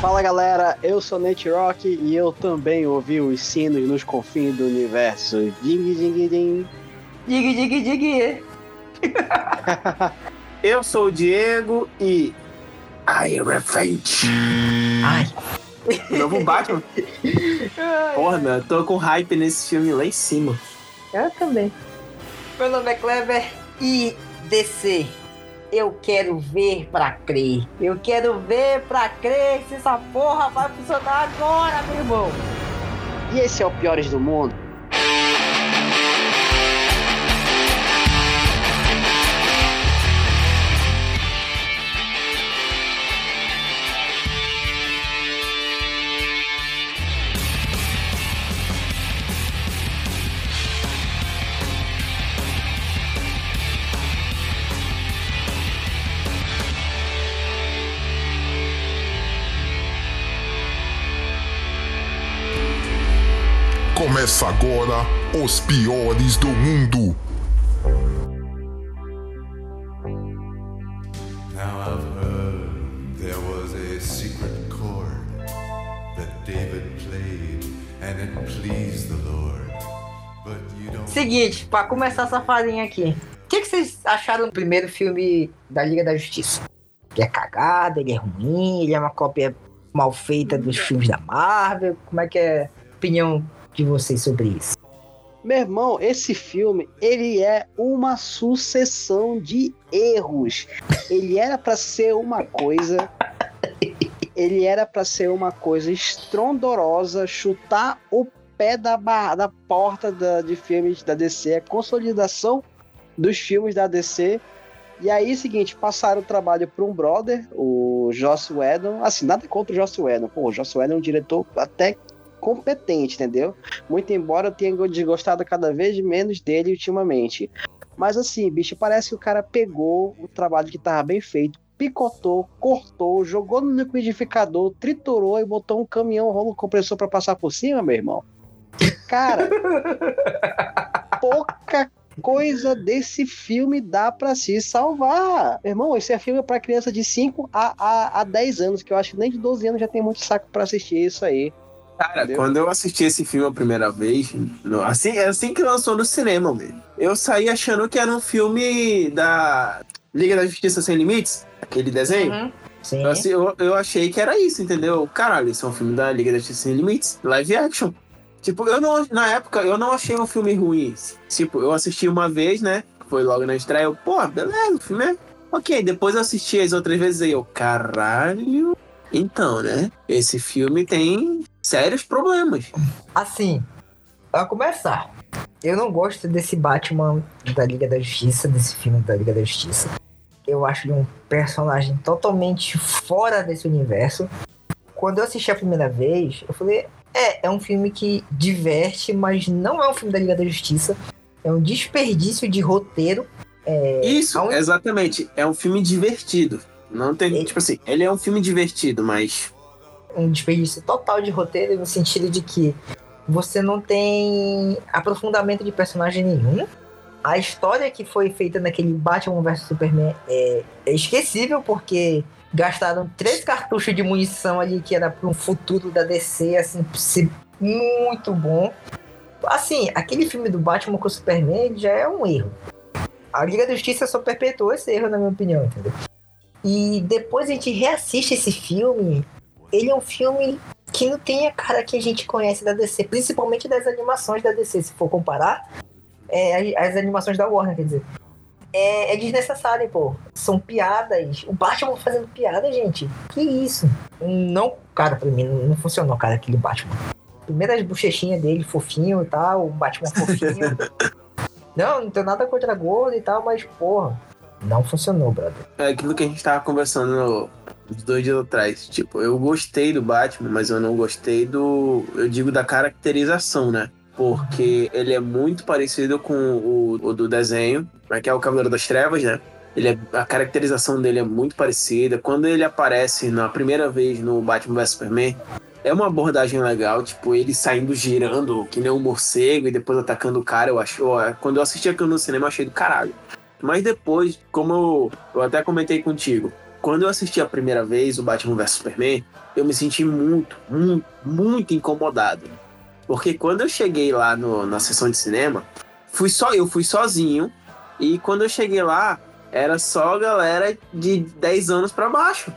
Fala galera, eu sou Nate Rock e eu também ouvi os sinos nos confins do universo. Ding, ding, ding. Dig, dig, dig. Eu sou o Diego e. I Revenge. Ai. Novo Batman. Porra, meu, eu tô com hype nesse filme lá em cima. Eu também. Meu nome é Clever e DC. Eu quero ver pra crer. Eu quero ver pra crer se essa porra vai funcionar agora, meu irmão. E esse é o Piores do Mundo. Começa agora os piores do mundo. Now I've heard there was a secret chord that David played and it pleased the Lord. But you don't. Seguinte, pra começar essa farinha aqui. O que, que vocês acharam do primeiro filme da Liga da Justiça? Ele é cagado, ele é ruim, ele é uma cópia mal feita dos filmes da Marvel. Como é que é a opinião de vocês sobre isso? Meu irmão, esse filme, ele é uma sucessão de erros. Ele era pra ser uma coisa. Ele era pra ser uma coisa estrondorosa, chutar o pé da, barra, da porta da- de filmes da DC, a consolidação dos filmes da DC. E aí, seguinte, passaram o trabalho para um brother, o Joss Whedon. Assim, nada contra o Joss Whedon. Pô, o Joss Whedon é um diretor até competente, entendeu? Muito embora eu tenha desgostado cada vez menos dele ultimamente. Mas assim, bicho, parece que o cara pegou o trabalho que tava bem feito, picotou, cortou, jogou no liquidificador, triturou e botou um caminhão rolo compressor pra passar por cima, meu irmão. Cara, pouca coisa desse filme dá pra se salvar. Meu irmão, esse é filme pra criança de 5 a, a, a 10 anos, que eu acho que nem de 12 anos já tem muito saco pra assistir isso aí. Cara, Entendeu? quando eu assisti esse filme a primeira vez, no- assim, assim que lançou no cinema, mesmo, eu saí achando que era um filme da Liga da Justiça Sem Limites, aquele desenho. Uhum. Sim. Eu, assim, eu, eu achei que era isso, entendeu? Caralho, isso é um filme da Liga da Justiça Sem Limites, live action. Tipo, eu não, na época, eu não achei um filme ruim. Tipo, eu assisti uma vez, né? Foi logo na estreia, eu, pô, beleza, o filme é ok. Depois eu assisti as outras vezes aí, eu, caralho. Então, né? Esse filme tem sérios problemas. Assim, pra começar, eu não gosto desse Batman da Liga da Justiça, desse filme da Liga da Justiça. Eu acho ele um personagem totalmente fora desse universo. Quando eu assisti a primeira vez, eu falei: é, é um filme que diverte, mas não é um filme da Liga da Justiça. É um desperdício de roteiro. É, Isso, a un- exatamente. É um filme divertido. Não tem, E- tipo assim, ele é um filme divertido, mas. Um desperdício total de roteiro no sentido de que você não tem aprofundamento de personagem nenhum. A história que foi feita naquele Batman vs Superman é, é esquecível porque gastaram três cartuchos de munição ali que era para um futuro da DC assim muito bom. Assim, aquele filme do Batman com o Superman já é um erro. A Liga da Justiça só perpetuou esse erro, na minha opinião, entendeu? E depois a gente reassiste esse filme ele é um filme que não tem a cara que a gente conhece da DC, principalmente das animações da DC, se for comparar. É, as, as animações da Warner, quer dizer. É, é desnecessário, pô. São piadas. O Batman fazendo piada, gente. Que isso? Não, cara, pra mim, não, não funcionou, cara, aquele Batman. Primeiro as bochechinhas dele, fofinho e tal, o Batman fofinho. não, não tenho nada contra gordo e tal, mas, porra, não funcionou, brother. É aquilo que a gente tava conversando dois dias atrás. Tipo, eu gostei do Batman, mas eu não gostei do. Eu digo da caracterização, né? Porque ele é muito parecido com o, o do desenho, né, que é o Cavaleiro das Trevas, né? Ele é, a caracterização dele é muito parecida. Quando ele aparece na primeira vez no Batman vs Superman, é uma abordagem legal, tipo, ele saindo girando que nem um morcego e depois atacando o cara. Eu acho, ó, quando eu assisti aquilo no cinema, eu achei do caralho. Mas depois, como eu, eu até comentei contigo, quando eu assisti a primeira vez o Batman vs Superman, eu me senti muito, muito, muito incomodado. Porque quando eu cheguei lá no- na sessão de cinema, fui só eu, fui sozinho. E quando eu cheguei lá, era só galera de 10 anos pra baixo.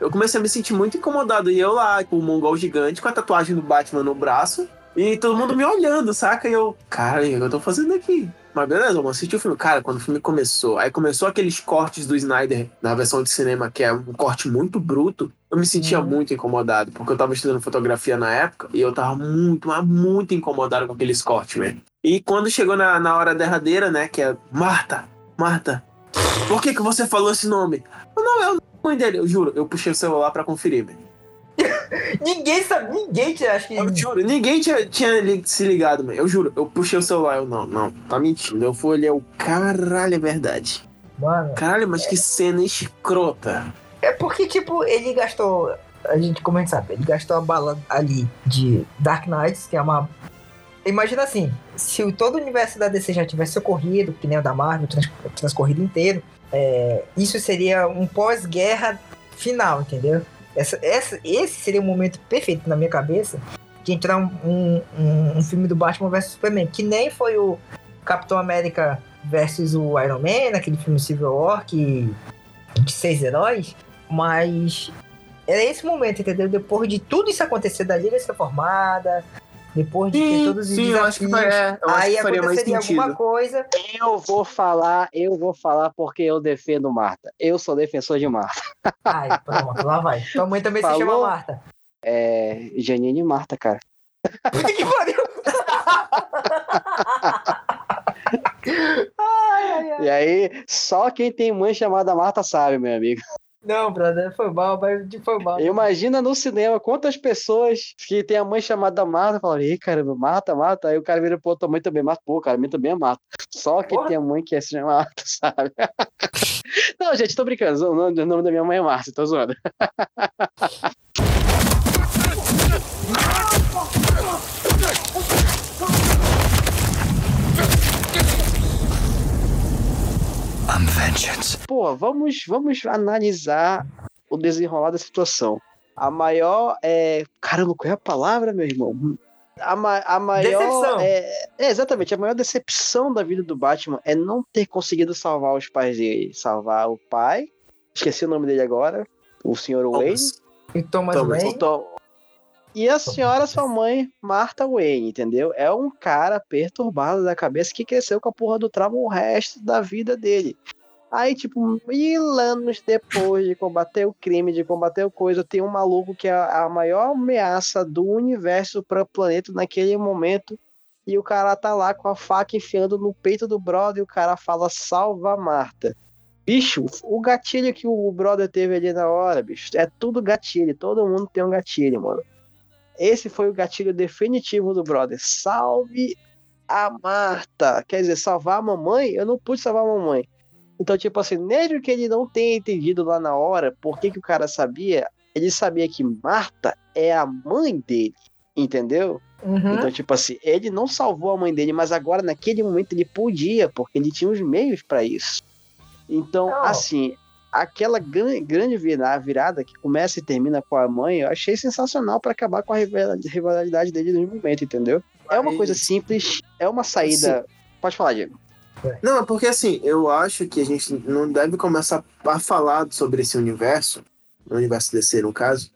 Eu comecei a me sentir muito incomodado. E eu lá, com o mongol gigante, com a tatuagem do Batman no braço. E todo mundo me olhando, saca? E eu, cara, o que eu tô fazendo aqui? Mas beleza, vamos assistir o filme. Cara, quando o filme começou, aí começou aqueles cortes do Snyder na versão de cinema, que é um corte muito bruto. Eu me sentia Uhum. muito incomodado, porque eu tava estudando fotografia na época e eu tava muito, mas muito incomodado com aqueles cortes, velho. E quando chegou na, na hora derradeira, né, que é Marta, Marta, por que que você falou esse nome? Eu, Não, é o nome dele. Eu juro, eu puxei o celular pra conferir, velho. Ninguém sabe, ninguém te acha que. Eu juro, ninguém tinha, tinha se ligado, mano. Eu juro, eu puxei o celular, eu não, não, tá mentindo. Eu fui olhar o caralho, é verdade. Mano, Caralho, mas que cena escrota. é porque, tipo, ele gastou. A gente, como a gente sabe, ele gastou a bala ali de Dark Knights, que é uma. Imagina assim, se o- todo o universo da DC já tivesse ocorrido, que nem o da Marvel, trans, transcorrido inteiro, é, isso seria um pós-guerra final, entendeu? Essa, essa, esse seria o momento perfeito na minha cabeça de entrar um, um, um- um filme do Batman vs Superman, que nem foi o Capitão América versus o Iron Man, aquele filme Civil War, que, de seis heróis, mas era esse momento, entendeu? Depois de tudo isso acontecer da Liga ser formada, depois de ter todos os sim, eu acho que, desafios, fa- é, eu acho aí que faria mais aconteceria sentido. alguma coisa. Eu vou falar, eu vou falar porque eu defendo Marta. Eu sou defensor de Marta. Ai, pronto, lá vai. Tua mãe também se Falou? chama Marta. É. Janine e Marta, cara. Puta que pariu! ai, ai, ai. E aí, só quem tem mãe chamada Marta sabe, meu amigo. Não, brother, foi mal, mas foi mal. Imagina no cinema quantas pessoas que tem a mãe chamada Marta falam, ih, caramba, Marta, Marta. Aí o cara vira outro, tua mãe também, Marta. Pô, cara, minha também é Marta. Só quem Porra. tem a mãe que é se chama Marta, sabe? Não, gente, tô brincando. O nome, o nome da minha mãe é Marta, tô zoando. I'm vengeance. Pô, vamos, vamos analisar o desenrolar da situação. A maior é. Caramba, qual é a palavra, meu irmão? A, ma- a maior. Decepção. É, é, exatamente, a maior decepção da vida do Batman é não ter conseguido salvar os pais dele. Salvar o pai, esqueci o nome dele agora, o senhor Wayne. Thomas. E Thomas Thomas. Wayne. E a senhora, sua mãe, Martha Wayne, entendeu? É um cara perturbado da cabeça que cresceu com a porra do trauma o resto da vida dele. Aí, tipo, mil anos depois de combater o crime, de combater o coisa, tem um maluco que é a maior ameaça do universo para o planeta naquele momento. E o cara tá lá com a faca enfiando no peito do brother e o cara fala: salva a Marta. Bicho, o gatilho que o brother teve ali na hora, bicho, é tudo gatilho. Todo mundo tem um gatilho, mano. Esse foi o gatilho definitivo do brother. Salve a Marta. Quer dizer, salvar a mamãe? Eu não pude salvar a mamãe. Então, tipo assim, mesmo que ele não tenha entendido lá na hora por que, que o cara sabia, ele sabia que Marta é a mãe dele. Entendeu? Uhum. Então, tipo assim, ele não salvou a mãe dele, mas agora, naquele momento, ele podia, porque ele tinha os meios para isso. Então, Não. assim, aquela gran- grande vira- virada que começa e termina com a mãe, eu achei sensacional para acabar com a rival- rivalidade dele no momento, entendeu? É uma coisa simples, é uma saída. Pode falar, Diego. Não, é porque assim, eu acho que a gente não deve começar a falar sobre esse universo, o universo DC no caso.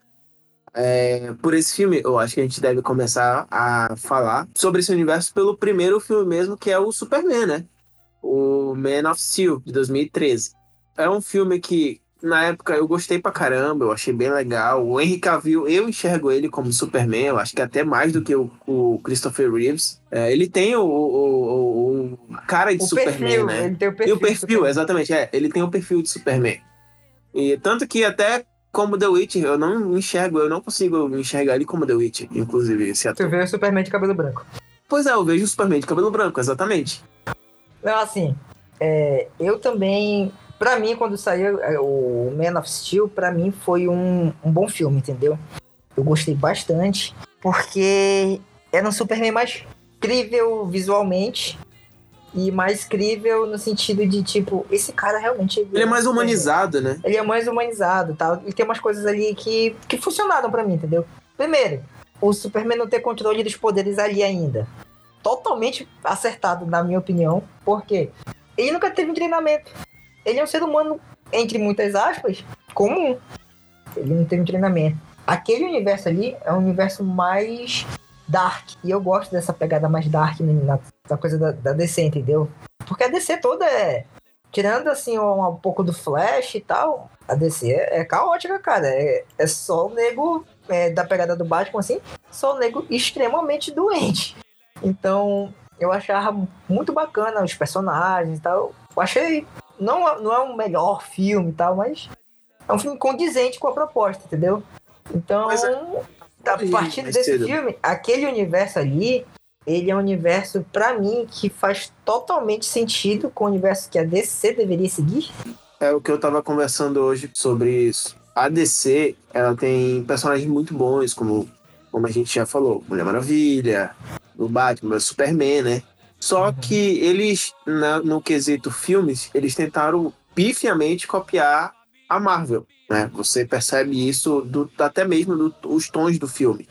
É, por esse filme, eu acho que a gente deve começar a falar sobre esse universo pelo primeiro filme mesmo, que é o Superman, né? O Man of Steel, de 2013. É um filme que, na época, eu gostei pra caramba, eu achei bem legal. O Henry Cavill, eu enxergo ele como Superman, eu acho que até mais do que o, o Christopher Reeves. É, ele tem o, o, o- cara de Superman, perfil, né? ele tem o E perfil. o perfil, exatamente, é. Ele tem o perfil de Superman. E tanto que até como The Witcher, eu não enxergo, eu não consigo enxergar ele como The Witcher, inclusive, esse Tu ator. vê o Superman de cabelo branco. Pois é, eu vejo o Superman de cabelo branco, exatamente. Não, assim, é, eu também. Pra mim, quando saiu é, o Man of Steel, pra mim foi um, um bom filme, entendeu? Eu gostei bastante, porque era um Superman mais incrível visualmente e mais crível no sentido de, tipo, esse cara realmente. Ele é mais humanizado, né? Ele é mais humanizado tal. E tem umas coisas ali que, que funcionaram pra mim, entendeu? Primeiro, o Superman não ter controle dos poderes ali ainda. Totalmente acertado, na minha opinião. Por quê? Ele nunca teve um treinamento. Ele é um ser humano, entre muitas aspas, comum. Ele não teve um treinamento. Aquele universo ali é um universo mais dark. E eu gosto dessa pegada mais dark na, na coisa da, da DC, entendeu? Porque a DC toda é. Tirando assim um, um pouco do Flash e tal, a DC é, é caótica, cara. É, é só o nego é, da pegada do Batman, assim, só o nego extremamente doente. Então, eu achava muito bacana os personagens e tal. Eu achei. Não, não é um melhor filme e tal, mas é um filme condizente com a proposta, entendeu? Então, é- a partir desse cedo. filme, aquele universo ali, ele é um universo, pra mim, que faz totalmente sentido com o universo que a DC deveria seguir. É o que eu tava conversando hoje sobre isso. A DC, ela tem personagens muito bons, como, como a gente já falou, Mulher Maravilha, o Batman, o Superman, né? Só que eles, na- no quesito filmes, eles tentaram pifiamente copiar a Marvel, né? Você percebe isso do- até mesmo dos tons do filme.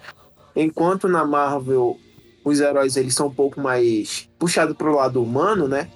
Enquanto na Marvel os heróis eles são um pouco mais puxados pro lado humano, né?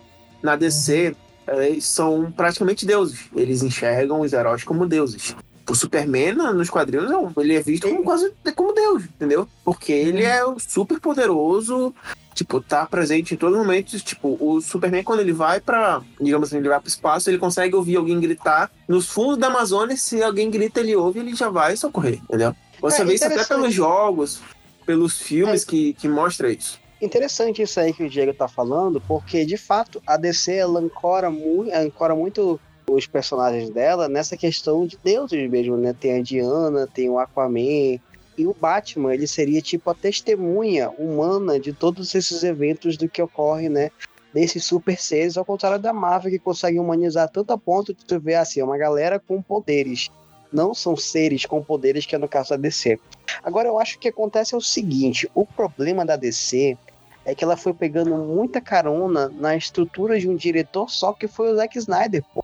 Na DC eles são praticamente deuses. Eles enxergam os heróis como deuses. O Superman, nos quadrinhos, é um- ele é visto como quase como Deus, entendeu? Porque ele é o super poderoso, tipo, tá presente em todos os momentos. Tipo, o Superman, quando ele vai pra, digamos assim, ele vai pro espaço, ele consegue ouvir alguém gritar. Nos fundos da Amazônia, se alguém grita, ele ouve, ele já vai socorrer, entendeu? Você É, vê isso até pelos jogos, pelos filmes que, que mostra isso. Interessante isso aí que o Diego tá falando, porque de fato a DC ela ancora, mu ancora muito os personagens dela nessa questão de deuses mesmo, né? Tem a Diana, tem o Aquaman. E o Batman, ele seria tipo a testemunha humana de todos esses eventos do que ocorre, né? Desses super seres, ao contrário da Marvel, que consegue humanizar tanto a ponto de tu ver assim, uma galera com poderes. Não são seres com poderes, que é no caso da DC. Agora, eu acho que acontece é o seguinte: o problema da DC é que ela foi pegando muita carona na estrutura de um diretor só que foi o Zack Snyder, pô.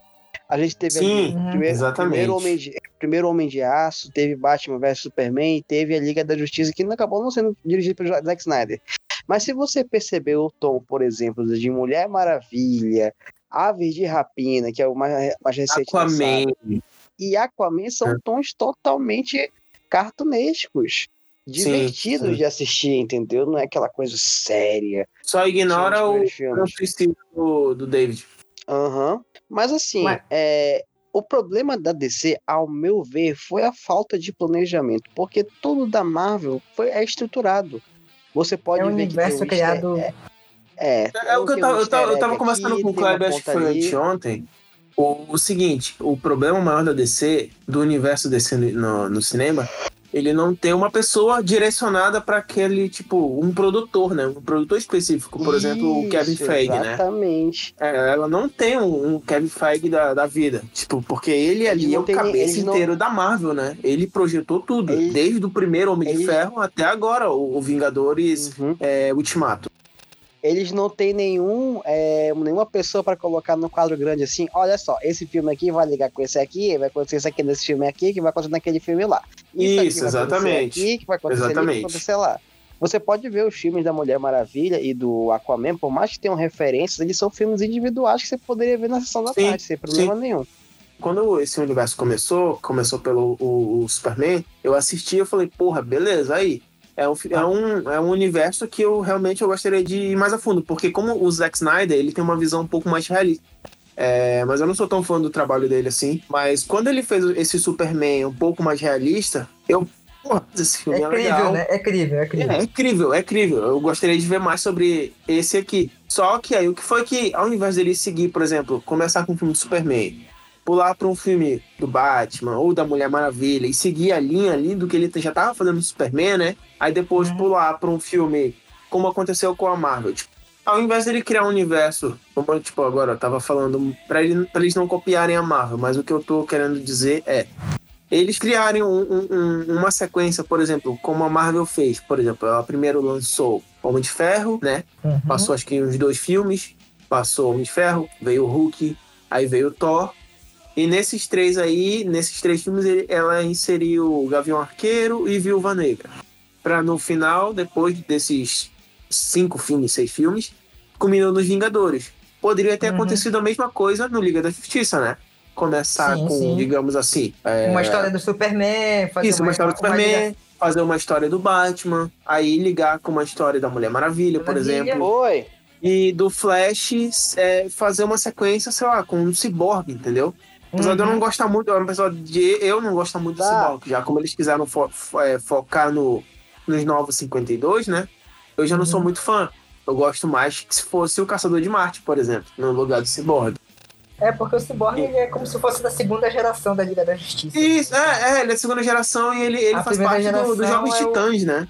A gente teve Sim, ali primeiro, exatamente. primeiro Homem de, primeiro Homem de Aço, teve Batman vs Superman, teve a Liga da Justiça, que não acabou não sendo dirigido pelo Zack Snyder. Mas se você perceber o tom, por exemplo, de Mulher Maravilha, Aves de Rapina, que é o mais, mais recente Aquaman. lançado, e Aquaman são É. tons totalmente cartunescos. Divertidos sim. de assistir, entendeu? Não é aquela coisa séria. Só ignora o suicídio do, do David. Aham. Mas assim, é, o problema da DC, ao meu ver, foi a falta de planejamento. Porque tudo da Marvel foi, é estruturado. Você pode É um ver universo que tem um criado. É, é, É o que eu tem um tava, eu tava, eu tava aqui, conversando com o Kleber, acho que foi ali. anteontem. O, o seguinte, o problema maior da DC, do universo DC no, no cinema, ele não tem uma pessoa direcionada para aquele, tipo, um produtor, né? Um produtor específico. Por exemplo, o Kevin Isso, Feige, né? Exatamente. É, ela não tem um, um Kevin Feige da, da vida. Tipo, porque ele ali Eles é o cabeça eles não- inteiro da Marvel, né? Ele projetou tudo. Eles- Desde o primeiro Homem de eles- Ferro até agora, o, o Vingadores Uhum. é, Ultimato. Eles não têm nenhum, é, nenhuma pessoa para colocar no quadro grande assim. Olha só, esse filme aqui vai ligar com esse aqui, vai acontecer isso aqui nesse filme aqui, que vai acontecer naquele filme lá. Isso, acontecer exatamente. Aqui, que vai acontecer ali, que Exatamente. vai acontecer lá. Você pode ver os filmes da Mulher Maravilha e do Aquaman, por mais que tenham referências, eles são filmes individuais que você poderia ver na sessão da Sim, tarde, sem problema nenhum. Quando esse universo começou, começou pelo o, o Superman, eu assisti e falei, porra, beleza, aí. É um, é, um, é um universo que eu realmente eu gostaria de ir mais a fundo, porque como o Zack Snyder, ele tem uma visão um pouco mais realista. É, mas eu não sou tão fã do trabalho dele assim. Mas quando ele fez esse Superman um pouco mais realista, eu. Porra, esse É filme é, incrível, legal. né? É incrível, é incrível. É, é incrível, é incrível. Eu gostaria de ver mais sobre esse aqui. Só que aí, o que foi que, ao invés dele seguir, por exemplo, começar com um filme do Superman, pular para um filme do Batman ou da Mulher Maravilha e seguir a linha ali do que ele já tava fazendo no Superman, né? Aí depois Uhum. pular para um filme como aconteceu com a Marvel. Tipo, ao invés dele criar um universo, como tipo, agora eu tava falando, para ele, eles não copiarem a Marvel, mas o que eu tô querendo dizer é eles criarem um- um- um- uma sequência, por exemplo, como a Marvel fez. Por exemplo, ela primeiro lançou Homem de Ferro, né? Uhum. Passou acho que uns dois filmes. passou o Homem de Ferro, veio o Hulk, aí veio o Thor. E nesses três aí, nesses três filmes, ele- ela inseriu o Gavião Arqueiro e Viúva Negra. Pra no final, depois desses cinco filmes, seis filmes, culminou nos Vingadores. Poderia ter Uhum. acontecido a mesma coisa no Liga da Justiça, né? Começar Sim, com, sim. digamos assim. é, Uma história do Superman, fazer Isso, uma história do Superman, fazer uma história do Batman, aí ligar com uma história da Mulher Maravilha, por Maravilha. exemplo. Oi. E do Flash é, fazer uma sequência, sei lá, com um Cyborg, entendeu? Apesar de eu Uhum. não gostar muito, apesar de eu não gostar muito do Tá. Cyborg, já como eles quiseram fo- fo- é, focar no, nos novos 52, né? Eu já não sou Uhum. muito fã. Eu gosto mais que se fosse o Caçador de Marte, por exemplo, no lugar do Cyborg. É, porque o Cyborg é como se fosse da segunda geração da Liga da Justiça. Isso, é, é, ele é segunda geração e ele, ele A faz parte do- dos geração Jovens é o- Titãs, né?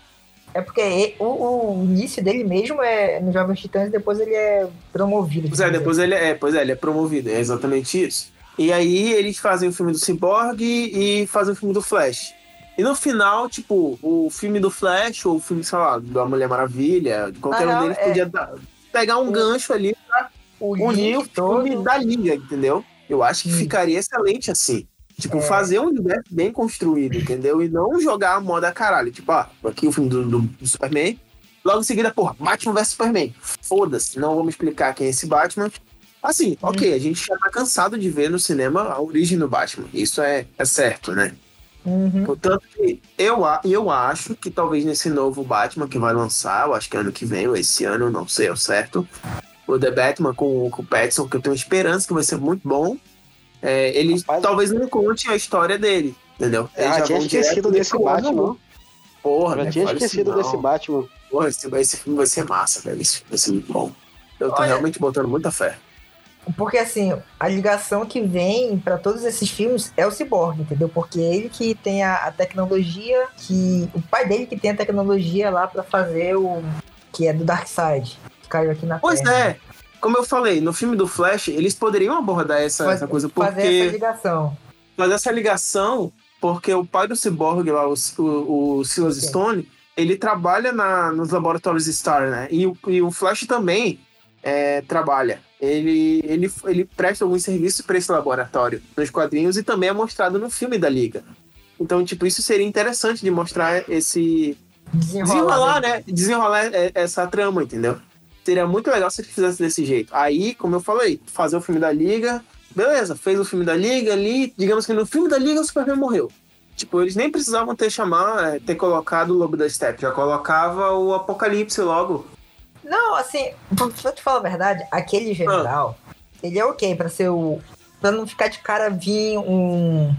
É porque o, o início dele mesmo é no Jovens Titãs e depois ele é promovido. Pois é, depois ele é, pois é, ele é promovido, é exatamente isso. E aí eles fazem o filme do Cyborg e fazem o filme do Flash. E no final, tipo, o filme do Flash ou o filme, sei lá, da Mulher Maravilha, de qualquer Na um deles é- podia dar- pegar um O- gancho ali O unir o link todo. filme da Liga, entendeu? Eu acho que Hum. ficaria excelente assim. Tipo, É. fazer um universo bem construído, entendeu? E não jogar a moda caralho. Tipo, ó, aqui o filme do, do- do Superman. Logo em seguida, porra, Batman vs Superman. Foda-se, não vamos explicar quem é esse Batman. Assim, Hum. ok, a gente já tá cansado de ver no cinema a origem do Batman. Isso é, é certo, né? Uhum. Portanto, eu, eu acho que talvez nesse novo Batman que vai lançar, eu acho que ano que vem ou esse ano, não sei ao certo, o The Batman com, com o Pattinson, que eu tenho esperança que vai ser muito bom. É, ele Rapaz, talvez não conte a história dele, entendeu? Eu Eles já já tinha esquecido desse ano. Batman. Porra, Já tinha esquecido não. desse Batman. Porra, esse, esse filme vai ser massa, velho. Esse filme vai ser muito bom. Eu tô Olha- realmente botando muita fé. Porque assim, a ligação que vem pra todos esses filmes é o Cyborg, entendeu? Porque ele que tem a, a tecnologia, que o pai dele que tem a tecnologia lá pra fazer o que é do Darkseid, que caiu aqui na Pois Terra. é, como eu falei, no filme do Flash, eles poderiam abordar essa, Faz- essa coisa, Fazer essa porque ligação. fazer essa ligação, porque o pai do Cyborg lá, o, o, o Silas. Stone, ele trabalha na, nos laboratórios Star, né? E, o- e o Flash também é, trabalha. Ele, ele, ele presta alguns serviços para esse laboratório nos quadrinhos e também é mostrado no filme da Liga. Então, tipo, isso seria interessante de mostrar esse, desenrolar, né? Desenrolar é, essa trama, entendeu? Seria muito legal se ele fizesse desse jeito. Aí, como eu falei, fazer o filme da Liga. Beleza, fez o filme da Liga ali. Digamos que no filme da Liga o Superman morreu. Tipo, eles nem precisavam ter chamado, é, ter colocado o Lobo da Steppe. Já colocava o Apocalipse logo. Não, assim, pra te falar a verdade, aquele general, ele é ok pra ser o. Pra não ficar de cara vir um.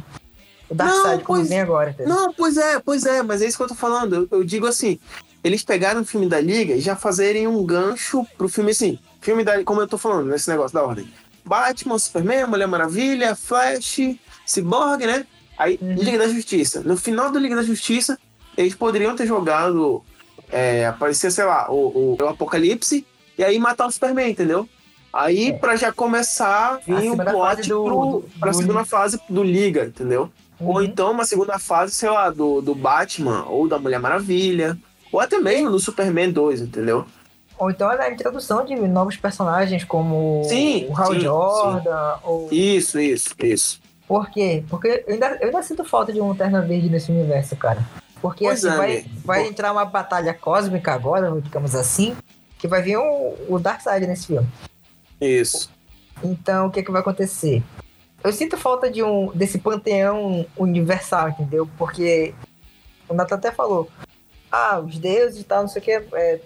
O Darkseid como vem agora, entendeu? Não, pois é, pois é, mas é isso que eu tô falando. Eu, eu digo assim, eles pegaram o filme da Liga e já fazerem um gancho pro filme assim. Filme da como eu tô falando, nesse negócio da ordem. Batman, Superman, Mulher Maravilha, Flash, Cyborg, né? Aí, Uhum. Liga da Justiça. No final do Liga da Justiça, eles poderiam ter jogado. É, aparecer, sei lá, o, o, o Apocalipse e aí matar o Superman, entendeu? Aí, É. pra já começar vir segunda fase plot do- pro, do- pra do segunda Liga. fase do Liga, entendeu? Ou Uhum. então uma segunda fase, sei lá, do, do Batman ou da Mulher Maravilha. Ou até mesmo do Superman 2, entendeu? Ou então é a introdução de novos personagens como Sim, o Hal sim, Jordan. Ou... Isso, isso, isso. Por quê? Porque eu ainda, eu ainda sinto falta de um Lanterna Verde nesse universo, cara. Porque assim, é, vai, vai Pô. entrar uma batalha cósmica agora, digamos assim, que vai vir o, o Darkseid nesse filme. Isso. Então, o que, que vai acontecer? Eu sinto falta de um desse panteão universal, entendeu? Porque o Nathan até falou, ah, os deuses e tal, não sei o que, é,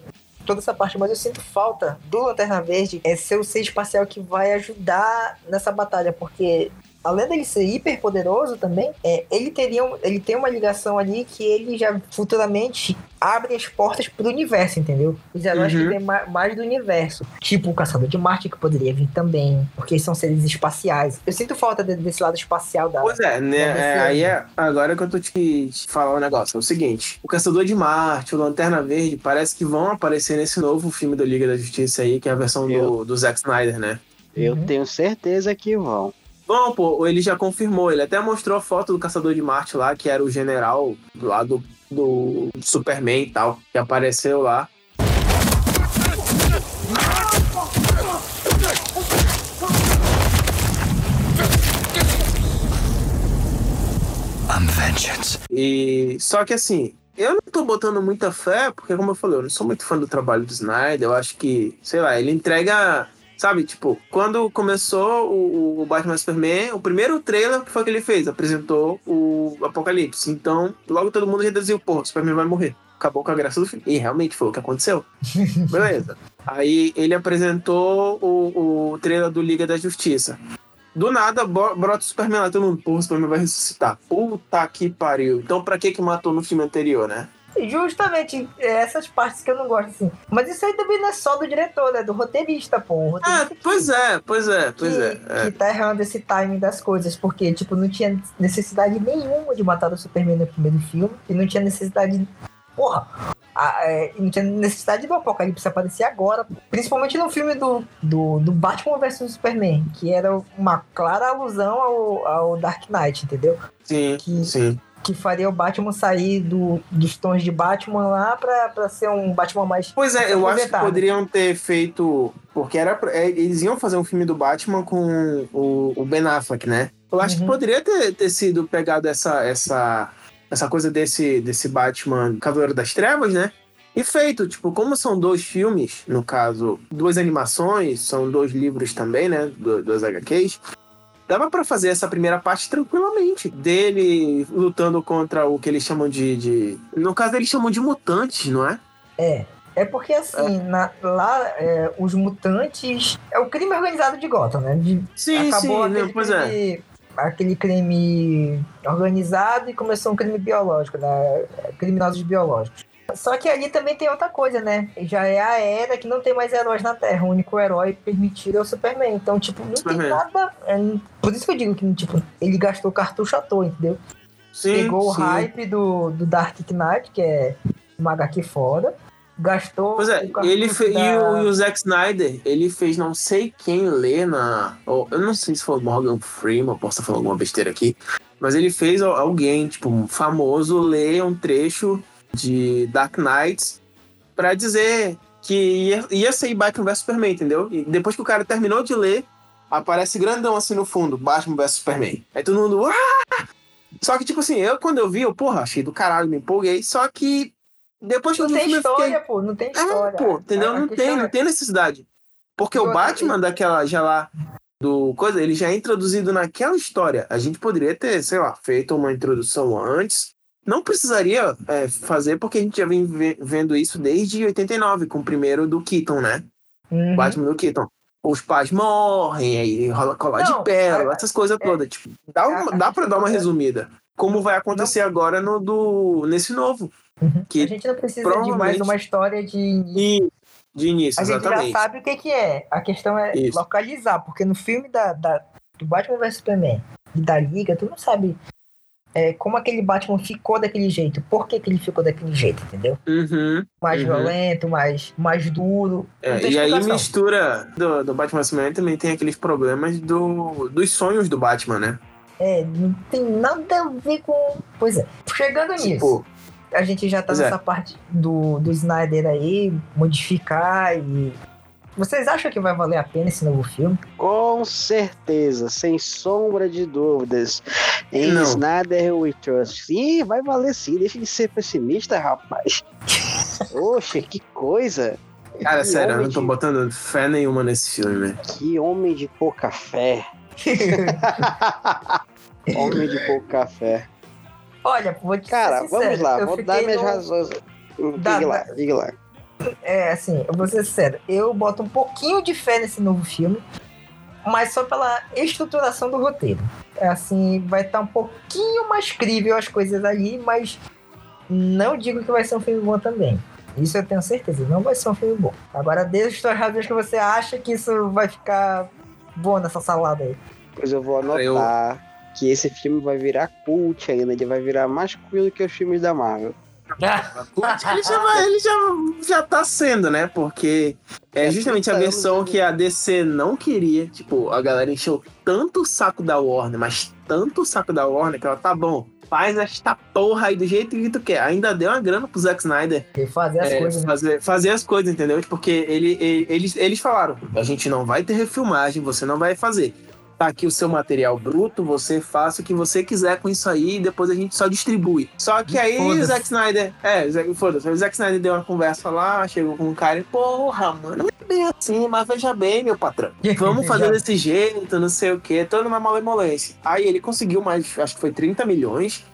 toda essa parte, mas eu sinto falta do Lanterna Verde é ser o ser espacial que vai ajudar nessa batalha, porque além dele ser hiper poderoso também, é, ele teria um- ele tem uma ligação ali que ele já futuramente abre as portas pro universo, entendeu? Os heróis Uhum. que ma- mais do universo, tipo o Caçador de Marte que poderia vir também, porque são seres espaciais. Eu sinto falta de- desse lado espacial da Pois é, né? É, aí é agora que eu tô te, te falar um negócio. É o seguinte: o Caçador de Marte, o Lanterna Verde, parece que vão aparecer nesse novo filme do Liga da Justiça aí, que é a versão do, do Zack Snyder, né? Eu Uhum. tenho certeza que vão. Bom, pô, ele já confirmou, ele até mostrou a foto do Caçador de Marte lá, que era o general lá do, do Superman e tal, que apareceu lá. I'm vengeance. E só que assim, eu não tô botando muita fé, porque como eu falei, eu não sou muito fã do trabalho do Snyder, eu acho que, sei lá, ele entrega Sabe, tipo, quando começou o, o Batman Superman, o primeiro trailer que foi que ele fez? Apresentou o Apocalipse. Então, logo todo mundo já deduziu, pô, o Superman vai morrer. Acabou com a graça do filme. E realmente foi o que aconteceu. Beleza. Aí ele apresentou o, o trailer do Liga da Justiça. Do nada, brota o Superman lá, todo mundo, pô, o Superman vai ressuscitar. Puta que pariu. Então pra que que matou no filme anterior, né? Justamente é essas partes que eu não gosto, assim. Mas isso aí também não é só do diretor, né? Do roteirista, pô. O Ah, roteirista pois é, pois é, pois que, é. é. que tá errando esse timing das coisas, porque, tipo, não tinha necessidade nenhuma de matar o Superman no primeiro filme, e não tinha necessidade. Porra! a- é, não tinha necessidade do Apocalipse aparecer agora, principalmente no filme do, do, do Batman vs Superman, que era uma clara alusão ao, ao Dark Knight, entendeu? Sim, que- sim. Que faria o Batman sair do, dos tons de Batman lá pra, pra ser um Batman mais. Pois é, eu acho que poderiam ter feito. Porque era, é, eles iam fazer um filme do Batman com o, o Ben Affleck, né? Eu acho que Uhum. poderia ter, ter sido pegado essa, essa, essa coisa desse, desse Batman Cavaleiro das Trevas, né? E feito, tipo, como são dois filmes, no caso, duas animações, são dois livros também, né? do- Duas HQs. Dava pra fazer essa primeira parte tranquilamente. Dele lutando contra o que eles chamam de. de... No caso, eles chamam de mutantes, não é? É. É porque assim, na- lá é, os mutantes. É o crime organizado de Gotham, né? De- Sim, acabou sim, aquele, pois é. crime, aquele crime organizado e começou um crime biológico, né? Criminosos biológicos. Só que ali também tem outra coisa, né? Já é a era que não tem mais heróis na Terra. O único herói permitido é o Superman. Então, tipo, não Superman. tem nada. é, por isso que eu digo que, tipo, ele gastou cartucho à toa, entendeu? Sim, Pegou o sim. hype do, do Dark Knight, que é uma HQ foda. Gastou. Pois é, o ele fe... e, da- o, e o Zack Snyder, ele fez não sei quem ler na. ou- eu não sei se foi o Morgan Freeman, posso estar falando alguma besteira aqui. Mas ele fez al- alguém, tipo, um famoso, ler um trecho de Dark Knights pra dizer que ia, ia sair Batman vs Superman, entendeu? E depois que o cara terminou de ler, aparece grandão assim no fundo, Batman vs Superman. Aí todo mundo. "Ah!" Só que, tipo assim, eu quando eu vi, eu, porra, achei do caralho, me empolguei. Só que depois que Não eu vi o tem eu fiquei. história, pô. Não tem É, história. pô, entendeu? A não tem, é- não tem necessidade. Porque o Batman daquela já lá do coisa, ele já é introduzido naquela história. A gente poderia ter, sei lá, feito uma introdução antes. Não precisaria é, fazer, porque a gente já vem ve- vendo isso desde 89, com o primeiro do Keaton, né? Uhum. Batman do Keaton. Os pais morrem, aí rola colar Não, de pérola, a- essas coisas é- todas. Tipo, dá, uma, dá pra dar uma é- resumida. Como vai acontecer agora no do, nesse novo. Uhum. Que A gente não precisa de mais provavelmente- uma história de início. De início, A gente exatamente. já sabe o que, que é. A questão é Isso. localizar, porque no filme da, da- do Batman vs Superman e da Liga, tu não sabe é, como aquele Batman ficou daquele jeito, por que, que ele ficou daquele jeito, entendeu? Uhum. Mais Uhum. violento, mais, mais duro. É, e aí mistura do, do Batman Superman também tem aqueles problemas do, dos sonhos do Batman, né? É, não tem nada a ver com. Pois é. Chegando nisso, Tipo, a gente já tá é. nessa parte do, do Snyder aí, modificar e. Vocês acham que vai valer a pena esse novo filme? Com certeza, sem sombra de dúvidas. Em Não. Snyder We Trust. Sim, vai valer sim. Deixa de ser pessimista, rapaz. Oxe, que coisa. cara, Que sério, eu não tô de- botando fé nenhuma nesse filme, velho. Que homem de pouca fé. homem de pouca fé. Olha, vou te Cara, ser sincero, vamos lá, vou dar minhas no- razões. Dá, Diga lá, diga lá. É, assim, eu vou ser sincero, eu boto um pouquinho de fé nesse novo filme, mas só pela estruturação do roteiro. É assim, vai estar um pouquinho mais crível as coisas ali, mas não digo que vai ser um filme bom também. Isso eu tenho certeza, não vai ser um filme bom. Agora, deixa as suas razões que você acha que isso vai ficar bom nessa salada aí. Pois eu vou anotar eu- que esse filme vai virar cult ainda. Ele vai virar mais cult do que os filmes da Marvel. Ele já, ele já, já tá sendo, né? Porque é É, justamente a 30 anos, versão que a DC não queria. Tipo, a galera encheu tanto o saco da Warner, mas tanto o saco da Warner que ela tá bom. Faz esta porra aí do jeito que tu quer. Ainda deu uma grana pro Zack Snyder E fazer as é, coisas, né? fazer, fazer as coisas, entendeu? Porque ele, ele- eles, eles falaram: a gente não vai ter refilmagem, você não vai fazer. Tá aqui o seu material bruto, você faça o que você quiser com isso aí e depois a gente só distribui. Só que aí o. Zack Snyder, é, o Zack- foda-se, o Zack Snyder deu uma conversa lá, chegou com um cara e, porra, mano, não é bem assim, mas veja bem, meu patrão. Vamos fazer desse jeito, não sei o que, toda uma malemolência. Aí ele conseguiu mais, acho que foi 30 milhões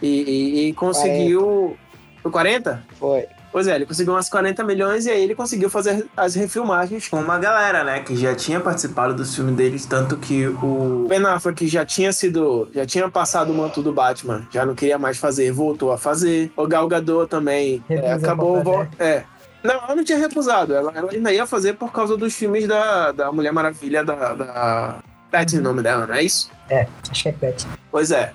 e, e- e conseguiu. Foi 40? Foi. Pois é, ele conseguiu umas 40 milhões e aí ele conseguiu fazer as refilmagens com uma galera, né, que já tinha participado dos filmes deles, tanto que o Ben Affleck já tinha sido, já tinha passado o manto do Batman, já não queria mais fazer, voltou a fazer. O Gal Gadot também é, acabou, vo- é. Não, ela não tinha recusado, ela, ela ainda ia fazer por causa dos filmes da, da Mulher Maravilha, da... da... Pat, o nome dela, não é isso? Acho que é Pet. Pois é.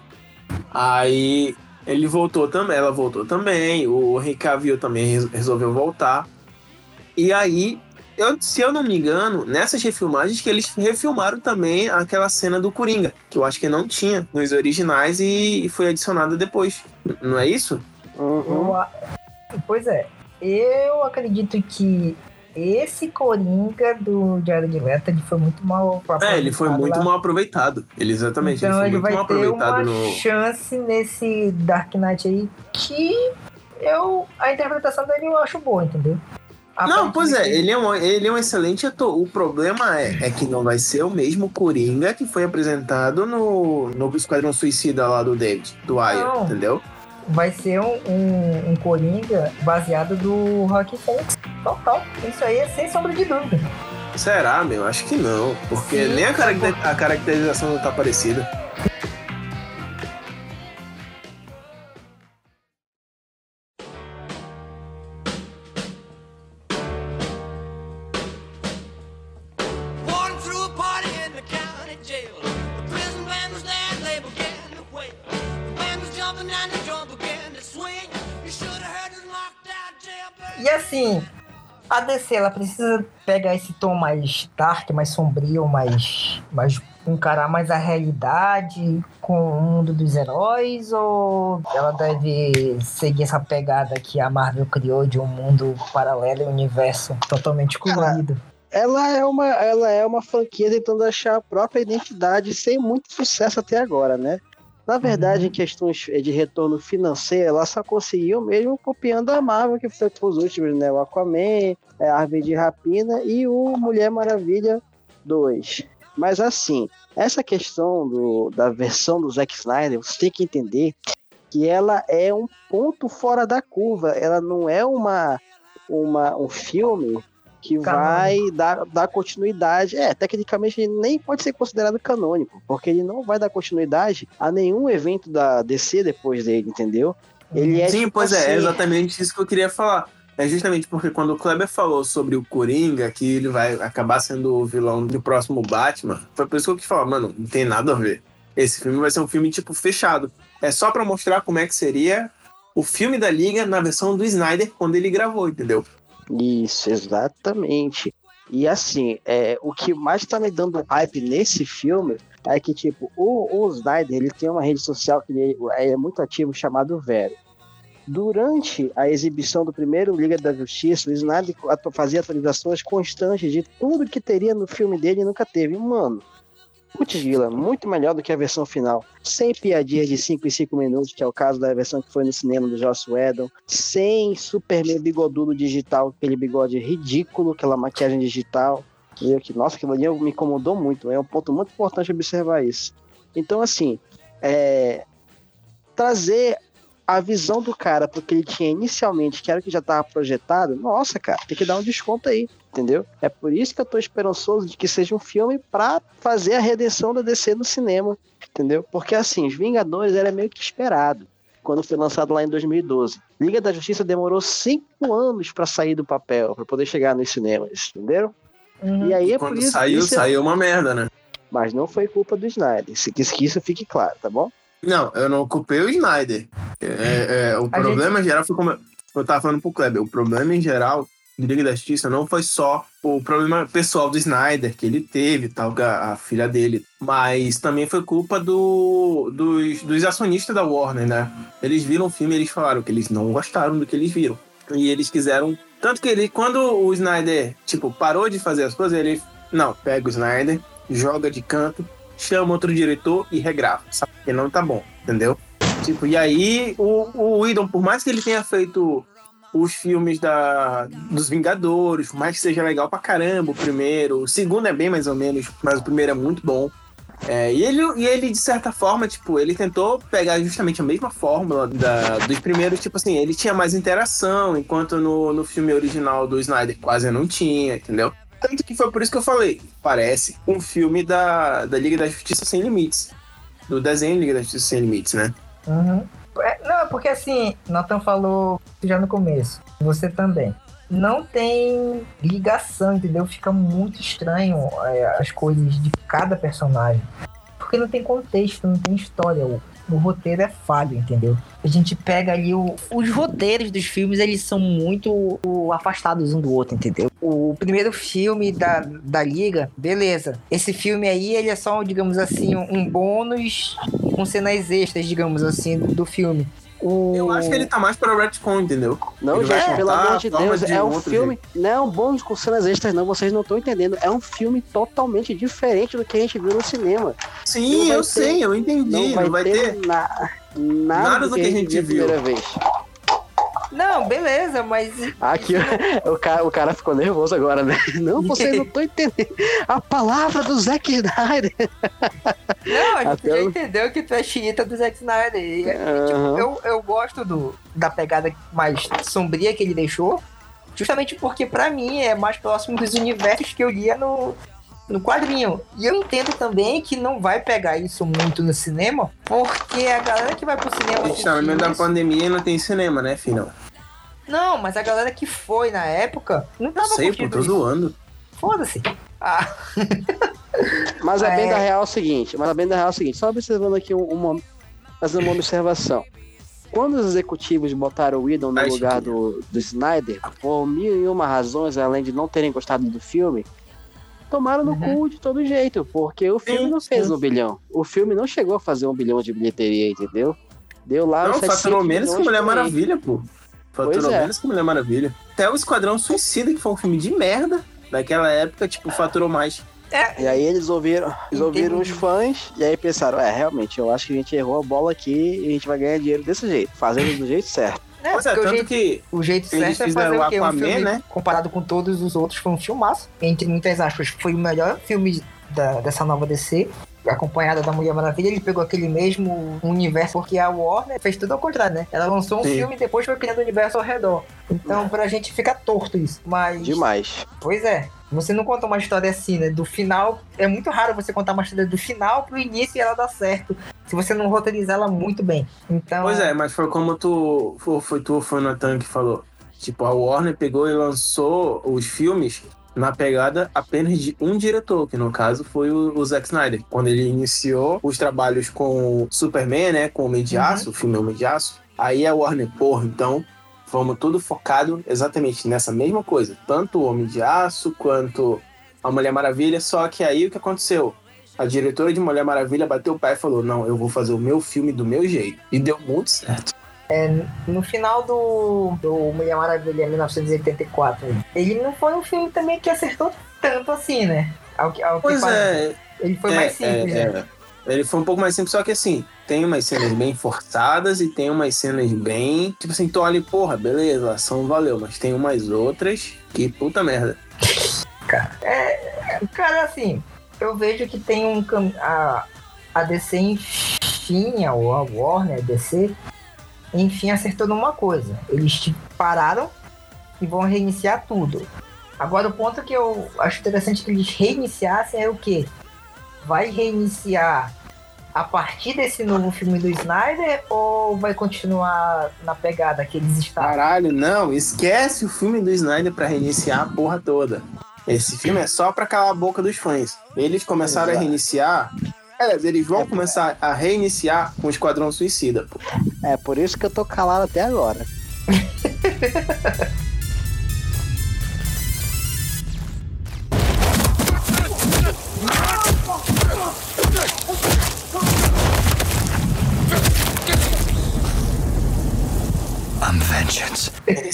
Aí ele voltou também, ela voltou também, o Henry Cavill também res- resolveu voltar. E aí, eu- se eu não me engano, nessas refilmagens que eles refilmaram também aquela cena do Coringa, que eu acho que não tinha nos originais e, e foi adicionada depois. Não é isso? Uhum. Pois é, eu acredito que esse Coringa do Jared Leto ele foi muito mal É, ele foi aproveitado muito lá. mal aproveitado. Ele exatamente, Então ele ele foi muito vai mal ter aproveitado uma no. chance nesse Dark Knight aí que eu a interpretação dele eu acho boa, entendeu? Não, pois é, Aparentemente, ele é, um, ele é um excelente ator. O problema é, é que não vai ser o mesmo Coringa que foi apresentado no, no Esquadrão Suicida lá do David, do Não. entendeu? Vai ser um, um, um Coringa baseado do Rock Phoenix. Total. Isso aí é sem sombra de dúvida. Será, meu? Acho que não. Porque Sim, nem a, é caracter- a caracterização não tá parecida. DC ela precisa pegar esse tom mais dark, mais sombrio, mais, mais encarar mais a realidade com o mundo dos heróis ou ela deve seguir essa pegada que a Marvel criou de um mundo paralelo e um universo totalmente colorido? Ela é uma, ela é uma franquia tentando achar a própria identidade sem muito sucesso até agora, né? Na verdade, em questões de retorno financeiro, ela só conseguiu mesmo copiando a Marvel, que foi os últimos, né? O Aquaman, é, a Árvore de Rapina e o Mulher Maravilha 2. Mas assim, essa questão do, da versão do Zack Snyder, você tem que entender que ela é um ponto fora da curva. Ela não é uma, uma um filme que Canônico. vai dar, dar continuidade. É, tecnicamente ele nem pode ser considerado canônico, porque ele não vai dar continuidade a nenhum evento da DC depois dele, entendeu? Ele é Sim, tipo pois é, é assim, exatamente isso que eu queria falar. É justamente porque quando o Kleber falou sobre o Coringa, que ele vai acabar sendo o vilão do próximo Batman, foi por isso que eu falar, mano, não tem nada a ver. Esse filme vai ser um filme, tipo, fechado. É só pra mostrar como é que seria o filme da Liga na versão do Snyder quando ele gravou, entendeu? Isso, exatamente. E assim, é, o que mais tá me dando hype nesse filme é que, tipo, o, o Snyder, ele tem uma rede social que ele é muito ativo chamado Vero. Durante a exibição do primeiro Liga da Justiça, o Snyder fazia atualizações constantes de tudo que teria no filme dele e nunca teve. Mano, putz, Vila, muito melhor do que a versão final. Sem piadinhas de 5 em 5 minutos, que é o caso da versão que foi no cinema do Joss Whedon. Sem Superman bigodudo digital, aquele bigode ridículo, aquela maquiagem digital. Eu que, nossa, aquilo ali me incomodou muito. É um ponto muito importante observar isso. Então, assim, é, trazer a visão do cara porque ele tinha inicialmente, que era o que já estava projetado, nossa, cara, tem que dar um desconto aí, entendeu? É por isso que eu tô esperançoso de que seja um filme pra fazer a redenção da DC no cinema, entendeu? Porque assim, Os Vingadores era meio que esperado quando foi lançado lá em 2012. Liga da Justiça demorou cinco anos pra sair do papel, pra poder chegar nos cinemas, entendeu? Uhum. E aí é por Quando isso saiu, isso é- saiu uma merda, né? Mas não foi culpa do Snyder, se que que isso fique claro, tá bom? Não, eu não culpei o Snyder. É, é, o A problema geral foi como eu tava falando pro Kleber. O problema em geral do Liga da Justiça não foi só o problema pessoal do Snyder que ele teve, tal, a, a filha dele, mas também foi culpa do, dos, dos acionistas da Warner, né? Eles viram o filme e eles falaram que eles não gostaram do que eles viram. E eles quiseram. Tanto que ele, quando o Snyder, tipo, parou de fazer as coisas, ele. Não, pega o Snyder, joga de canto, chama outro diretor e regrava, sabe? Porque não tá bom, entendeu? Tipo, e aí o, o Whedon, por mais que ele tenha feito os filmes da, dos Vingadores, por mais que seja legal pra caramba o primeiro, o segundo é bem mais ou menos, mas o primeiro é muito bom. É, e, ele, e ele, de certa forma, tipo, ele tentou pegar justamente a mesma fórmula da, dos primeiros, tipo assim, ele tinha mais interação, enquanto no, no filme original do Snyder quase não tinha, entendeu? Tanto que foi por isso que eu falei, parece um filme da, da Liga da Justiça Sem Limites. Do desenho Liga da Justiça Sem Limites, né? Uhum. É, não, porque assim, Nathan falou já no começo, você também. Não tem ligação, entendeu? Fica muito estranho é, as coisas de cada personagem. Porque não tem contexto, não tem história. O roteiro é falho, entendeu? A gente pega ali o, os roteiros dos filmes, eles são muito afastados um do outro, entendeu? O primeiro filme da, da Liga, beleza. Esse filme aí, ele é só, digamos assim, um bônus com cenas extras, digamos assim, do filme. O... Eu acho que ele tá mais pra retcon, entendeu? Não, Ele vai gente, pelo amor de Deus, de é um filme. Não é um bônus com cenas extras, não. Vocês não estão entendendo. É um filme totalmente diferente do que a gente viu no cinema. Sim, Não vai eu ter- sei, eu entendi. Não vai, ter, na- nada, nada do que a gente viu primeira vez. Não, beleza, mas Aqui o cara, o cara ficou nervoso agora, né? Não, vocês não estão entendendo. A palavra do Zack Snyder. Não, a gente Até já eu- entendeu que tu é xiita do Zack Snyder. E, tipo, Aham. eu, eu gosto do, da pegada mais sombria que ele deixou, justamente porque pra mim é mais próximo dos universos que eu lia no, no quadrinho. E eu entendo também que não vai pegar isso muito no cinema, porque a galera que vai pro cinema. A gente tá no meio assistir da pandemia e não tem cinema, né, filho? Não, mas a galera que foi na época não Eu tava sei, pô, curtindo tô zoando. Foda-se. Ah, Mas a bem É. da real é o seguinte, mas a bem da real é o seguinte, só observando aqui um- uma, fazendo uma observação. Quando os executivos botaram o Whedon no lugar do, do Snyder, por mil e uma razões, além de não terem gostado do filme, tomaram no Uhum. cu de todo jeito, porque o filme Sim, não fez sim. um bilhão. O filme não chegou a fazer um bilhão de bilheteria, entendeu? Deu lá Não, 700 faturou menos que Mulher. Maravilha, pô. Faturou Pois é. menos que Mulher Maravilha. Até o Esquadrão Suicida, que foi um filme de merda, daquela época, tipo, faturou mais. é, E aí eles ouviram, eles ouviram os fãs e aí pensaram, é, realmente, eu acho que a gente errou a bola aqui e a gente vai ganhar dinheiro desse jeito, fazendo do jeito certo. né, Pois é, porque o tanto jeito, que o jeito Eles certo é fazer o o quê? Um Aquaman, filme, né? comparado com todos os outros, foi um filmaço. Entre muitas aspas, foi o melhor filme da- dessa nova DC. Acompanhada da Mulher Maravilha, ele pegou aquele mesmo universo, porque a Warner fez tudo ao contrário, né? Ela lançou um Sim. filme e depois foi criando o universo ao redor. Então, pra gente fica torto isso. Mas. Demais. Pois é. Você não conta uma história assim, né? Do final. É muito raro você contar uma história do final pro início e ela dar certo. Se você não roteirizar ela muito bem. Então. Pois é, mas foi como tu. Foi, foi tu, foi o Nathan que falou. Tipo, a Warner pegou e lançou os filmes na pegada apenas de um diretor, que no caso foi o, o Zack Snyder. Quando ele iniciou os trabalhos com o Superman, né? Com o Homem de Uhum. Aço, o filme Homem de Aço. Aí a Warner, porra, então vamos tudo focado exatamente nessa mesma coisa. Tanto o Homem de Aço quanto a Mulher Maravilha. Só que aí o que aconteceu? A diretora de Mulher Maravilha bateu o pé e falou: Não, eu vou fazer o meu filme do meu jeito. E deu muito certo. No final do, do Mulher Maravilha 1984, ele não foi um filme também que acertou tanto assim, né? Ao que, ao que Pois parece. é, Ele foi é, mais simples, é, né? é. Ele foi um pouco mais simples, só que assim, tem umas cenas bem forçadas e tem umas cenas bem. Tipo assim, olha e, porra, beleza, ação valeu, mas tem umas outras que puta merda. Cara, assim, eu vejo que tem um. A, a DC, enfim, ou a Warner, a DC, enfim, acertou numa coisa. Eles pararam e vão reiniciar tudo. Agora, o ponto que eu acho interessante que eles reiniciassem é o quê? Vai reiniciar a partir desse novo filme do Snyder ou vai continuar na pegada que eles estavam? Caralho, não, esquece o filme do Snyder pra reiniciar a porra toda. Esse filme é só pra calar a boca dos fãs. Eles começaram a Exato. reiniciar. É, eles vão É, começar a reiniciar com o Esquadrão Suicida, pô. É por isso que eu tô calado até agora.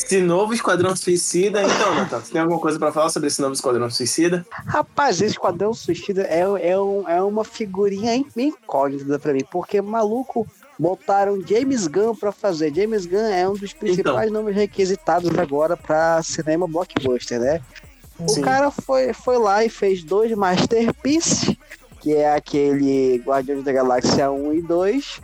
Esse novo Esquadrão Suicida. Então, Natal, você tem alguma coisa pra falar sobre esse novo Esquadrão Suicida? Rapaz, esse Esquadrão Suicida é, é, um- é uma figurinha in- incógnita pra mim, porque maluco botaram James Gunn pra fazer. James Gunn é um dos principais nomes requisitados agora pra cinema blockbuster, né? O Sim. cara foi, foi lá e fez dois Masterpieces, que é aquele Guardiões da Galáxia 1 e 2.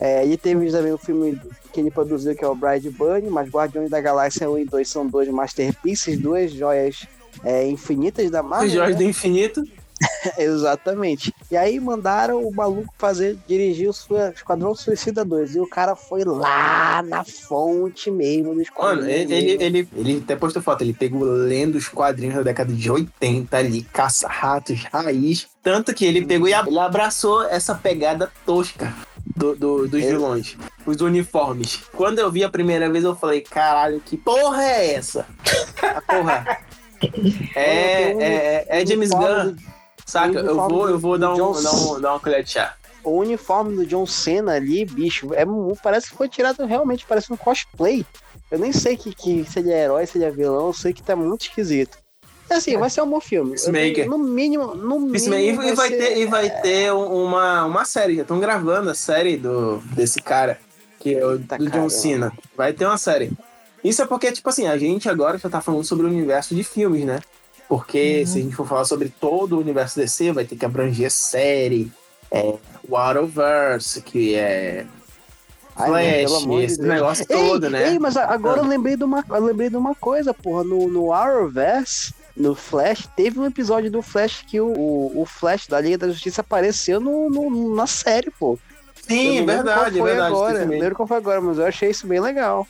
É, e teve também o filme que ele produziu, que é o Bride Bunny, mas Guardiões da Galáxia 1 e 2 são dois Masterpieces, duas joias é, infinitas da Marvel. Os Jorge né? do Infinito. Exatamente. E aí mandaram o maluco fazer, dirigir o sua Esquadrão Suicida 2. E o cara foi lá na fonte mesmo do Esquadrão. Mano, ele, ele, ele, ele até postou foto, ele pegou lendo os quadrinhos da década de 80 ali, caça-ratos, raiz. Tanto que ele pegou e abraçou essa pegada tosca do, do- dos vilões. Os uniformes. Quando eu vi a primeira vez, eu falei, caralho, que porra é essa? A porra. É, um- é, é, é James Gunn. do- Saca? Eu vou, eu vou dar, um, dar, um, dar uma colher de chá. O uniforme do John Cena ali, bicho, é, parece que foi tirado realmente, parece um cosplay. Eu nem sei que, que, se ele é herói, se ele é vilão, eu sei que tá muito esquisito. É Assim, vai ser um bom filme. Peacemaker. No mínimo, no mínimo. e vai ser- ter, e vai ter um- uma, uma série. Já estão gravando a série do, desse cara, que é o do John. Cena. Vai ter uma série. Isso é porque, tipo assim, a gente agora já tá falando sobre o universo de filmes, né? Porque Uhum. se a gente for falar sobre todo o universo DC, vai ter que abranger série, é, o Arrowverse, que é Ai, Flash, esse Deus. negócio Ei, todo, né? Ei, mas agora Ah. eu lembrei de uma, lembrei de uma coisa, porra. No, no Arrowverse, no Flash, teve um episódio do Flash que o, o, o Flash da Liga da Justiça apareceu no, no- na série, pô. Sim, verdade, é foi verdade. Agora, não lembro qual foi agora, mas eu achei isso bem legal.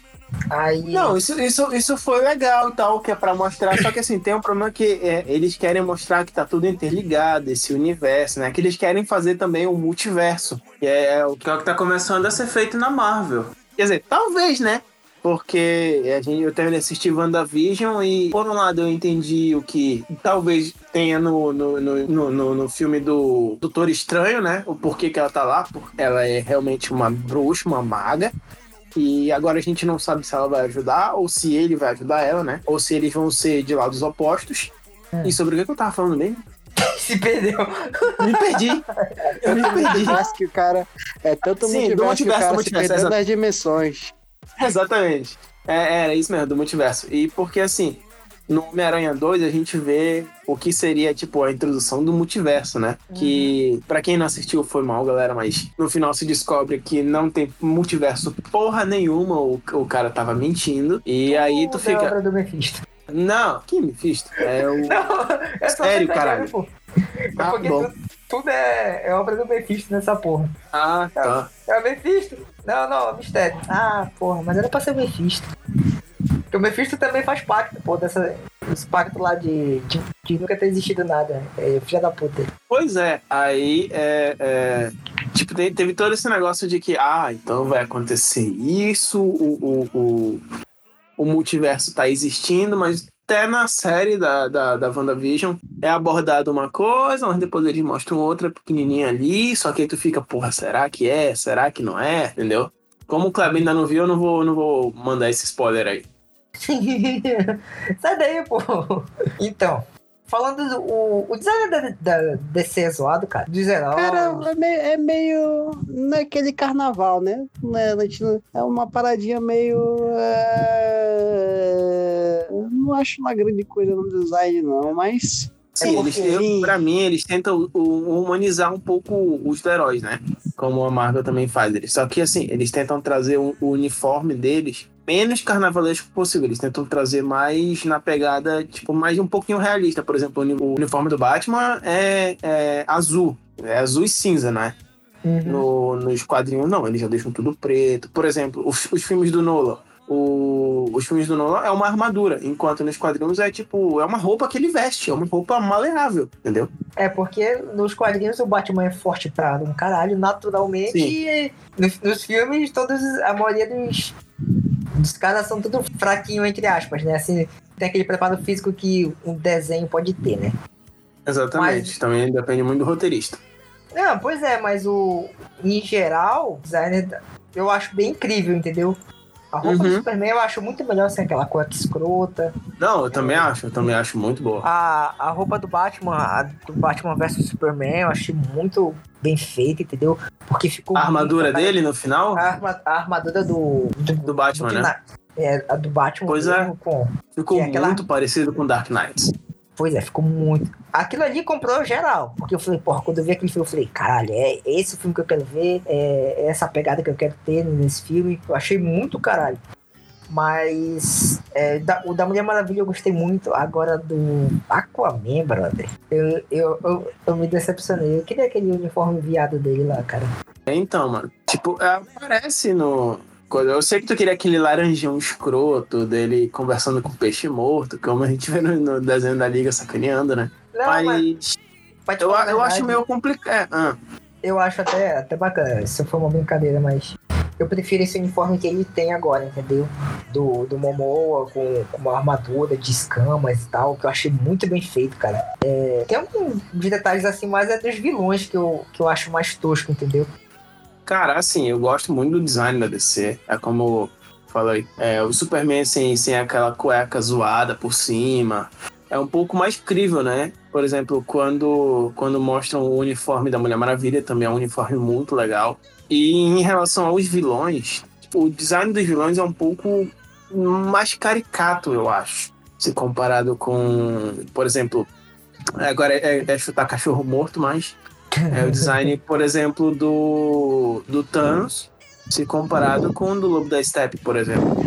Aí. Não, isso, isso, isso foi legal e tal, que é pra mostrar. Só que assim, tem um problema que é, eles querem mostrar que tá tudo interligado, esse universo, né? Que eles querem fazer também um multiverso. Que é o que, é o que tá começando a ser feito na Marvel. Quer dizer, talvez, né? Porque a gente, eu terminei de assistir WandaVision e, por um lado, eu entendi o que talvez tenha no, no, no, no, no- filme do Doutor Estranho, né? O porquê que ela tá lá. Porque ela é realmente uma bruxa, uma maga. E agora a gente não sabe se ela vai ajudar ou se ele vai ajudar ela, né? Ou se eles vão ser de lados opostos. E sobre o que que eu tava falando mesmo? se perdeu. Me perdi. Eu me perdi. Parece que o cara. É tanto Sim, multiverso, do que o multiverso, cara do se multiverso, perdeu nas dimensões. Exatamente. É, era isso mesmo, do multiverso. E porque assim, no Homem-Aranha 2 a gente vê o que seria, tipo, a introdução do multiverso, né? Que, pra quem não assistiu, foi mal, galera, mas no final se descobre que não tem multiverso porra nenhuma, o, o cara tava mentindo. E aí tu Tudo é fica. obra do Mephisto. Não, que Mephisto? É o. Não, é Sério, caralho? pô. É Ah, porque bom. tu- tudo é, é obra do Mephisto nessa porra. Ah, tá. É o Mephisto? Não, não, é mistério. Ah, porra, mas era pra ser o Mephisto. Porque o Mephisto também faz pacto, pô, dessa. Esse pacto lá de, de, de nunca ter existido nada. É, filha da puta. Pois é, aí é, é, tipo, te- teve todo esse negócio de que, ah, então vai acontecer isso, o, o, o, o multiverso tá existindo, mas até na série da, da, da WandaVision é abordado uma coisa, mas depois eles mostram outra pequenininha ali, só que aí tu fica, porra, será que é? Será que não é? Entendeu? Como o Kleber ainda não viu, eu não vou, não vou mandar esse spoiler aí. Sai daí, pô. Então, falando do o, o design da, da DC é zoado, cara. Dos heróis. Cara, é meio, é meio naquele carnaval, né? Não é, é uma paradinha meio. é, Não acho uma grande coisa no design, não, mas. Sim, É eles, porque- eu, pra mim, eles tentam humanizar um pouco os heróis, né? Como a Marvel também faz. Eles, só que, assim, eles tentam trazer o, uniforme deles menos carnavalesco possível. Eles tentam trazer mais na pegada, tipo, mais um pouquinho realista. Por exemplo, o uniforme do Batman é, é azul. É azul e cinza, né? Uhum. No, nos quadrinhos, não. Eles já deixam tudo preto. Por exemplo, os, os filmes do Nolan. O- os filmes do Nolan é uma armadura, enquanto nos quadrinhos é tipo, é uma roupa que ele veste, é uma roupa maleável, entendeu? É porque nos quadrinhos o Batman é forte pra um caralho, naturalmente. Sim. E nos, nos filmes, todos, a maioria dos, dos caras são tudo fraquinho, entre aspas, né? Assim, tem aquele preparo físico que um desenho pode ter, né? Exatamente. Mas- Também depende muito do roteirista. Não, pois é, mas o. Em geral, o designer eu acho bem incrível, entendeu? A roupa do Uhum. Superman eu acho muito melhor sem aquela cueca escrota. Não, eu também acho, eu também acho muito boa. A, a roupa do Batman, a do Batman vs Superman, eu achei muito bem feita, entendeu? Porque ficou. A armadura muito- dele no final, A, arma- a armadura do. Do, do Batman, do né? É, a do Batman Pois é. com. Ficou é aquela- muito parecido com Dark Knight. Pois é, ficou muito. Aquilo ali comprou geral. Porque eu falei, porra, quando eu vi aquele filme, eu falei, caralho, é esse o filme que eu quero ver, é essa pegada que eu quero ter nesse filme. Eu achei muito caralho. Mas é, da- o da Mulher Maravilha eu gostei muito. Agora do Aquaman, brother. Eu, eu, eu, eu me decepcionei. Eu queria aquele uniforme viado dele lá, cara. Então, mano, tipo, é, aparece no. Eu sei que tu queria aquele laranjão escroto dele conversando com o peixe morto, como a gente vê no, no desenho da Liga sacaneando, né? Não, mas, Mas eu, eu acho meio complicado. Ah, Eu acho até, até bacana. Isso foi uma brincadeira, mas. Eu prefiro esse uniforme que ele tem agora, entendeu? Do, do Momoa, com, com uma armadura de escamas e tal, que eu achei muito bem feito, cara. É, tem alguns detalhes assim, mas é dos vilões que eu, que eu acho mais tosco, entendeu? Cara, assim, eu gosto muito do design da DC. É como eu falei, é, o Superman sem, sem aquela cueca zoada por cima. É um pouco mais crível, né? Por exemplo, quando, quando mostram o uniforme da Mulher Maravilha, também é um uniforme muito legal. E em relação aos vilões, tipo, o design dos vilões é um pouco mais caricato, eu acho. Se comparado com, por exemplo, agora é, é chutar cachorro morto, mas é o design, por exemplo, do, do Thanos, se comparado com o do Lobo da Steppe, por exemplo.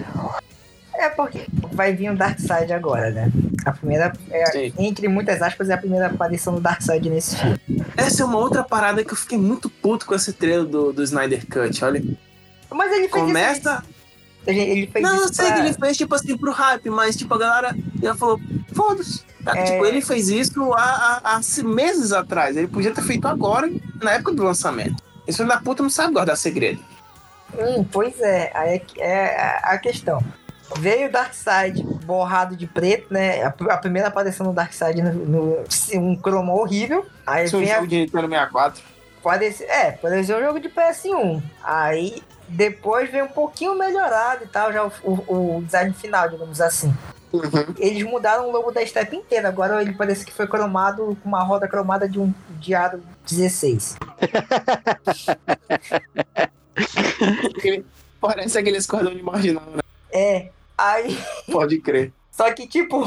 É porque vai vir o Darkseid agora, né? A primeira, é, entre muitas aspas, é a primeira aparição do Darkseid nesse filme. Essa é uma outra parada que eu fiquei muito puto com esse trailer do, do Snyder Cut, olha. Mas ele fez Começa. isso. Ele fez Não, eu sei pra- que ele fez, tipo assim, pro hype, mas, tipo, a galera já falou, foda-se. É. Tipo, ele fez isso há, há, há meses atrás. Ele podia ter feito agora, na época do lançamento. Esse filho da puta não sabe guardar segredo. Hum, pois é, aí é, é a questão. Veio o Darkseid borrado de preto, né? A, a primeira aparição do Darkseid no, no um chroma horrível. Aí Esse é um vem a, jogo de Nintendo 64. parecer, é, parecia um jogo de PS1. Aí depois vem um pouquinho melhorado e tal, já o, o- o design final, digamos assim. Eles mudaram o logo da Step inteira. Agora ele parece que foi cromado com uma roda cromada de um de aro 16. Aquele- Parece aqueles cordões marginal, né? É. Aí Pode crer. Só que, tipo,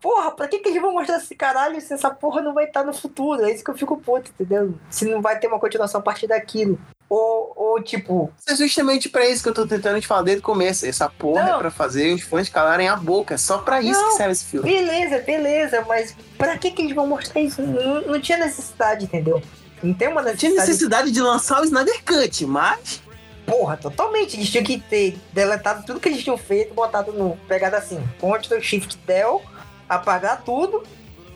porra, pra que, que eles vão mostrar esse caralho se essa porra não vai estar no futuro? É isso que eu fico puto, entendeu? Se não vai ter uma continuação a partir daquilo. Ou, ou tipo, É justamente pra isso que eu tô tentando te falar desde o começo. Essa porra Não. é pra fazer os fãs calarem a boca. É só pra isso Não. que serve esse filme. beleza, beleza, mas pra que, que eles vão mostrar isso? Não, não tinha necessidade, entendeu? Não tem uma Tinha necessidade. necessidade de lançar o Snyder Cut, mas. Porra, totalmente. Eles tinham que ter deletado tudo que eles tinham feito, botado no. Pegado assim, Ctrl Shift Del, apagar tudo.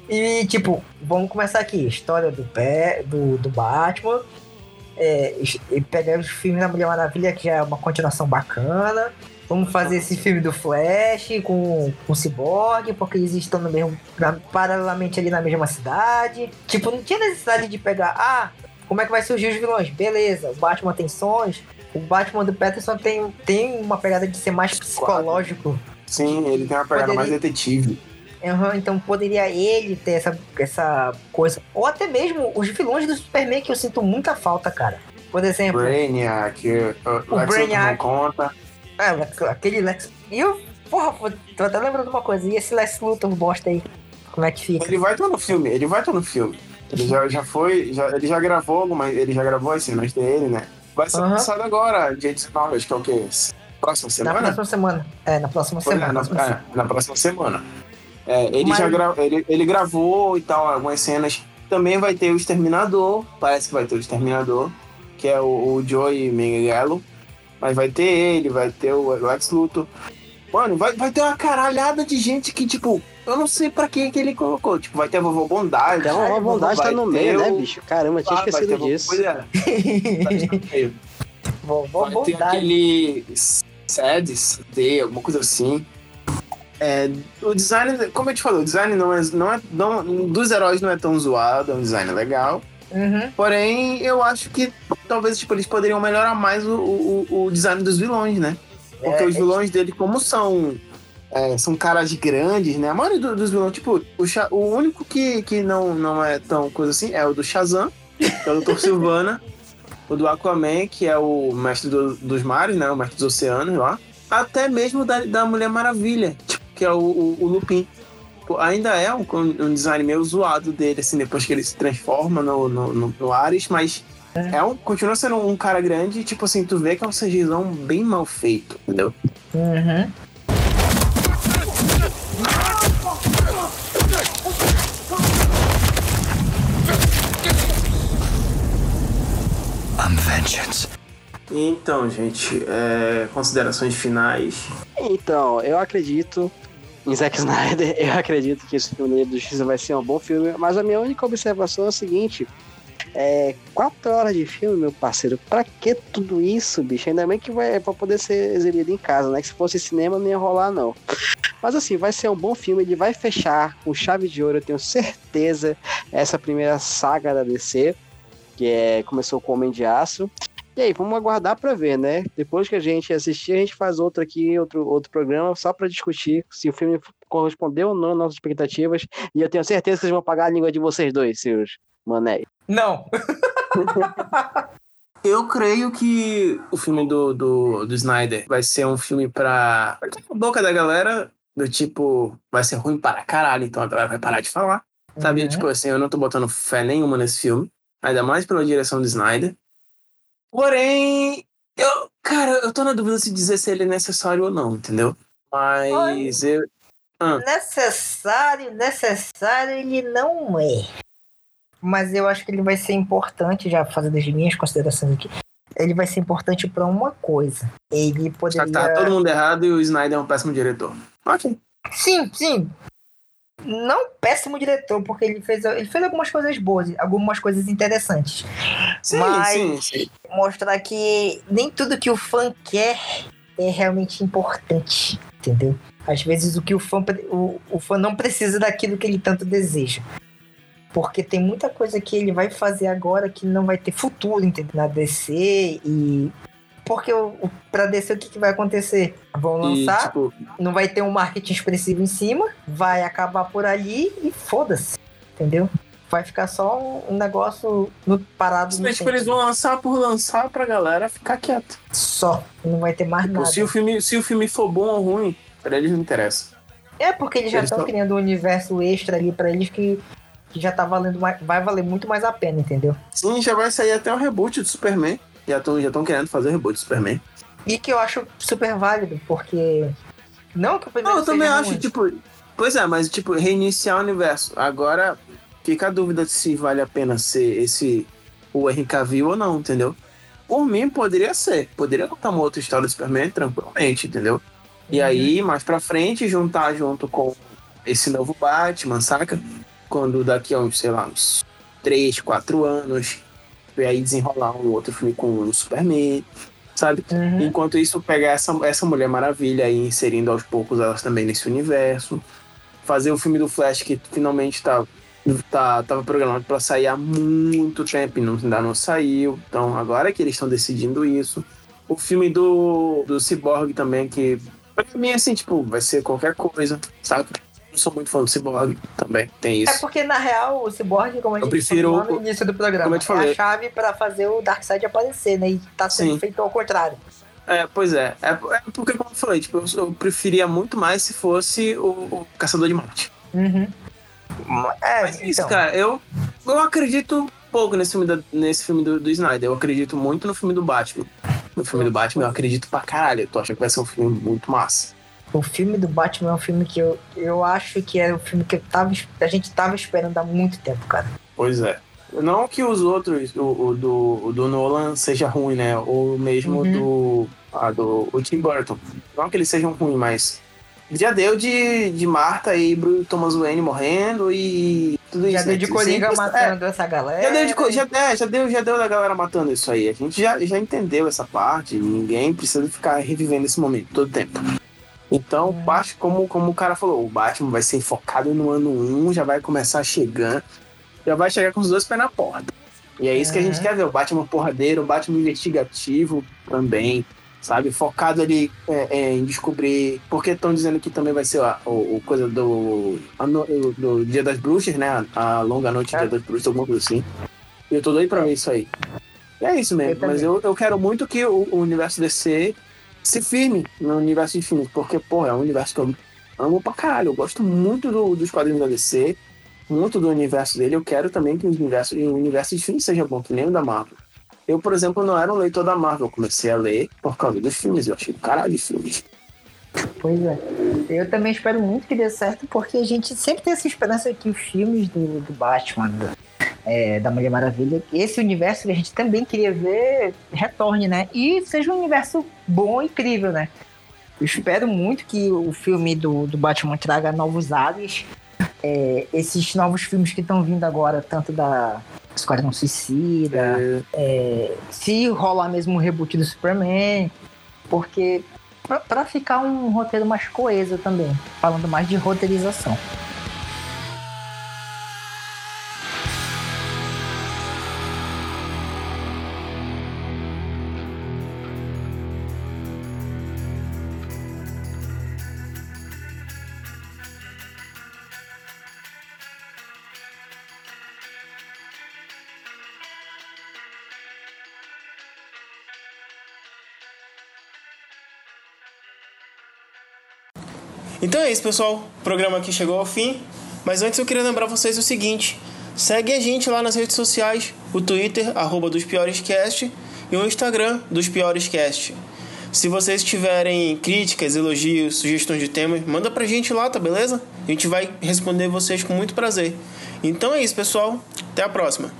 E, tipo, vamos começar aqui. História do pé, do, do Batman. É, e pegar os filmes da Mulher Maravilha, que é uma continuação bacana. Vamos fazer esse filme do Flash com, com o Cyborg, porque eles estão no mesmo. na- paralelamente ali na mesma cidade. Tipo, não tinha necessidade de pegar. Ah, como é que vai surgir os vilões? Beleza, o Batman tem sons. O Batman do Patterson tem, tem uma pegada de ser mais psicológico. Sim, ele tem uma pegada Poderia- mais detetive. Aham, então poderia ele ter essa, essa coisa. Ou até mesmo os vilões do Superman que eu sinto muita falta, cara. Por exemplo, Brainiac, o Lex Luthor Brainiac. não conta. é, o Lex- aquele Lex. E eu, porra, tô até lembrando de uma coisa. E esse Lex Luthor bosta aí? Como é que fica? Ele vai estar no filme, ele vai estar no filme. Ele já, já foi, já, ele já gravou alguma, ele já gravou as cenas dele, né? Vai ser Aham. lançado agora, dia 19, acho que é o quê? Próxima Na semana? próxima semana. É, na próxima Foi, semana. próxima na, é, na próxima semana. É, ele Mas- já gra- ele, ele gravou e tal, algumas cenas. Também vai ter o Exterminador, parece que vai ter o Exterminador, que é o, o Joey Manganiello. Mas vai ter ele, vai ter o Lex Luthor. Mano, vai, vai ter uma caralhada de gente que, tipo, eu não sei pra que que ele colocou. Tipo, vai ter a vovó Bondade. Então a bondade tá no meio, né, o- bicho? Caramba, tinha Ah, esquecido vovó- disso. Pois é. Vai ter- Vovó Vai ter Bondade. aquele SEDS, D, alguma coisa assim. É, o design, como eu te falei, o design não é, não é não, dos heróis não é tão zoado, é um design legal. Uhum. Porém, eu acho que talvez tipo, eles poderiam melhorar mais o, o, o design dos vilões, né? Porque É, os é- vilões dele, como são. é, são caras grandes, né? A maioria do- dos vilões, tipo, o, o único que, que não, não é tão coisa assim é o do Shazam, que é o Dr. Silvana, o do Aquaman, que é o mestre do- dos mares, né? O mestre dos oceanos lá. Até mesmo da, da Mulher Maravilha, que é o, o, o Lupin. Pô, Ainda é um, um design meio zoado dele, assim, depois que ele se transforma no, no, no, no Ares, mas é um, continua sendo um cara grande, tipo assim, tu vê que é um CGzão bem mal feito, entendeu? Uhum. Então, gente, é, considerações finais. Então, eu acredito em Zack Snyder, eu acredito que esse filme do Justiça vai ser um bom filme, mas a minha única observação é a seguinte: é, quatro horas de filme, meu parceiro, pra que tudo isso, bicho? Ainda bem que vai é pra poder ser exibido em casa, né? Que se fosse cinema não ia rolar, não. Mas assim, vai ser um bom filme, ele vai fechar com chave de ouro, eu tenho certeza, essa primeira saga da DC, que é, começou com Homem de Aço. E aí, vamos aguardar pra ver, né? Depois que a gente assistir, a gente faz outro aqui, outro, outro programa, só pra discutir se o filme correspondeu ou não às nossas expectativas. E eu tenho certeza que vocês vão pagar a língua de vocês dois, seus mané. Não. Eu creio que o filme do, do, do Snyder vai ser um filme pra, a boca da galera, do tipo, vai ser ruim para caralho, então a galera vai parar de falar. Sabe? Uhum. Tipo assim, eu não tô botando fé nenhuma nesse filme, ainda mais pela direção do Snyder. Porém, eu, cara, eu tô na dúvida se dizer se ele é necessário ou não, entendeu? Mas eu. Necessário, necessário ele não é. Mas eu acho que ele vai ser importante, já fazendo as minhas considerações aqui. Ele vai ser importante pra uma coisa. Ele Só poderia. que tá todo mundo errado e o Snyder é um péssimo diretor. Ok. Sim, sim. Não péssimo diretor, porque ele fez, ele fez algumas coisas boas, algumas coisas interessantes. Sim, Mas- sim, sim. Mostrar que nem tudo que o fã quer é realmente importante, entendeu? Às vezes o que o fã, o, o fã não precisa daquilo que ele tanto deseja. Porque tem muita coisa que ele vai fazer agora que não vai ter futuro, entendeu? Na DC e. Porque pra DC o que, que vai acontecer? Vão E, lançar, tipo, não vai ter um marketing expressivo em cima, vai acabar por ali e foda-se, entendeu? Vai ficar só um, negócio no, parado no Mas, tipo, eles vão lançar por lançar pra galera ficar quieta. Só, não vai ter mais Tipo, nada. se, o filme, se o filme for bom ou ruim, pra eles não interessa. É porque eles já estão tão- criando um universo extra ali pra eles que, que já tá valendo mais, vai valer muito mais a pena, entendeu? Sim, já vai sair até o reboot do Superman. Já estão já tão querendo fazer o reboot do Superman. E que eu acho super válido, porque não que o primeiro Não, eu também acho, ruim. tipo. Pois é, mas tipo, reiniciar o universo. Agora fica a dúvida se vale a pena ser esse o Henry Cavill ou não, entendeu? Por mim, poderia ser. Poderia contar uma outra história do Superman tranquilamente, entendeu? E aí, mais pra frente, juntar junto com esse novo Batman, saca? Quando daqui a uns, sei lá, uns 3, 4 anos, e aí desenrolar um outro filme com o Superman, sabe? Uhum. Enquanto isso, pegar essa, essa Mulher Maravilha e inserindo aos poucos elas também nesse universo. Fazer o filme do Flash que finalmente tá, tá, tava programado para sair há muito tempo e não, ainda não saiu. Então agora que eles estão decidindo isso. O filme do, do Cyborg também, que pra mim, assim, tipo, vai ser qualquer coisa, sabe? Não sou muito fã do Cyborg também, tem É isso. porque, na real, o Cyborg, como a Eu gente prefiro falou no início do programa, como eu te é falei. a chave pra fazer o Darkseid aparecer, né? E tá sendo Sim. feito ao contrário. É, pois é. é. é porque, como eu falei, tipo, eu, eu preferia muito mais se fosse o, o Caçador de Marte. Uhum. É, Mas é isso, então, cara, eu, eu acredito pouco nesse filme, da- nesse filme do, do Snyder. Eu acredito muito no filme do Batman. No filme do Batman, eu acredito pra caralho. Eu tô achando que vai ser um filme muito massa. O filme do Batman é um filme que eu, eu acho que é o filme que tava, a gente tava esperando há muito tempo, cara. Pois é. Não que os outros, o, o do, o do Nolan seja ruim, né? Ou mesmo Uhum. do, ah, do o Tim Burton. Não que eles sejam ruins, mas já deu de, de Marta e Bruno Thomas Wayne morrendo e tudo Já isso. deu né? de Coringa é, matando essa galera. Já deu, de, já, é, já, deu, já deu da galera matando isso aí. A gente já, já entendeu essa parte. Ninguém precisa ficar revivendo esse momento todo tempo. Então, Uhum. parte como, como o cara falou, o Batman vai ser focado no ano 1, já vai começar chegando, já vai chegar com os dois pés na porta. E é isso que a gente Uhum. quer ver, o Batman porradeiro, o Batman investigativo também, sabe? Focado ali é, é, em descobrir. Porque estão dizendo que também vai ser a, o, o coisa do, a do Dia das Bruxas, né? A, a longa noite do É. Dia das Bruxas, alguma coisa assim. E eu tô doido pra ver isso aí. E é isso mesmo, Eu mas eu, eu quero muito que o, o universo DC se firme no universo filmes, porque, porra, é um universo que eu amo pra caralho. Eu gosto muito do- dos quadrinhos da DC, muito do universo dele. Eu quero também que o universo, o universo filmes seja bom, que nem o da Marvel. Eu, por exemplo, não era um leitor da Marvel. Eu comecei a ler por causa dos filmes. Eu achei caralho de filmes. Pois é. Eu também espero muito que dê certo, porque a gente sempre tem essa esperança que os filmes do, do Batman, é, da Mulher Maravilha, que esse universo que a gente também queria ver retorne, né? E seja um universo bom e incrível, né? Eu espero muito que o filme do, do Batman traga novos ares. É, esses novos filmes que estão vindo agora, tanto da Esquadrão Suicida, É, se rolar mesmo um reboot do Superman, porque pra ficar um roteiro mais coeso também, falando mais de roteirização. Então é isso, pessoal. O programa aqui chegou ao fim. Mas antes eu queria lembrar vocês o seguinte: segue a gente lá nas redes sociais, o Twitter, arroba dos Piorescast, e o Instagram dos Piorescast. Se vocês tiverem críticas, elogios, sugestões de temas, manda pra gente lá, tá beleza? A gente vai responder vocês com muito prazer. Então é isso, pessoal. Até a próxima.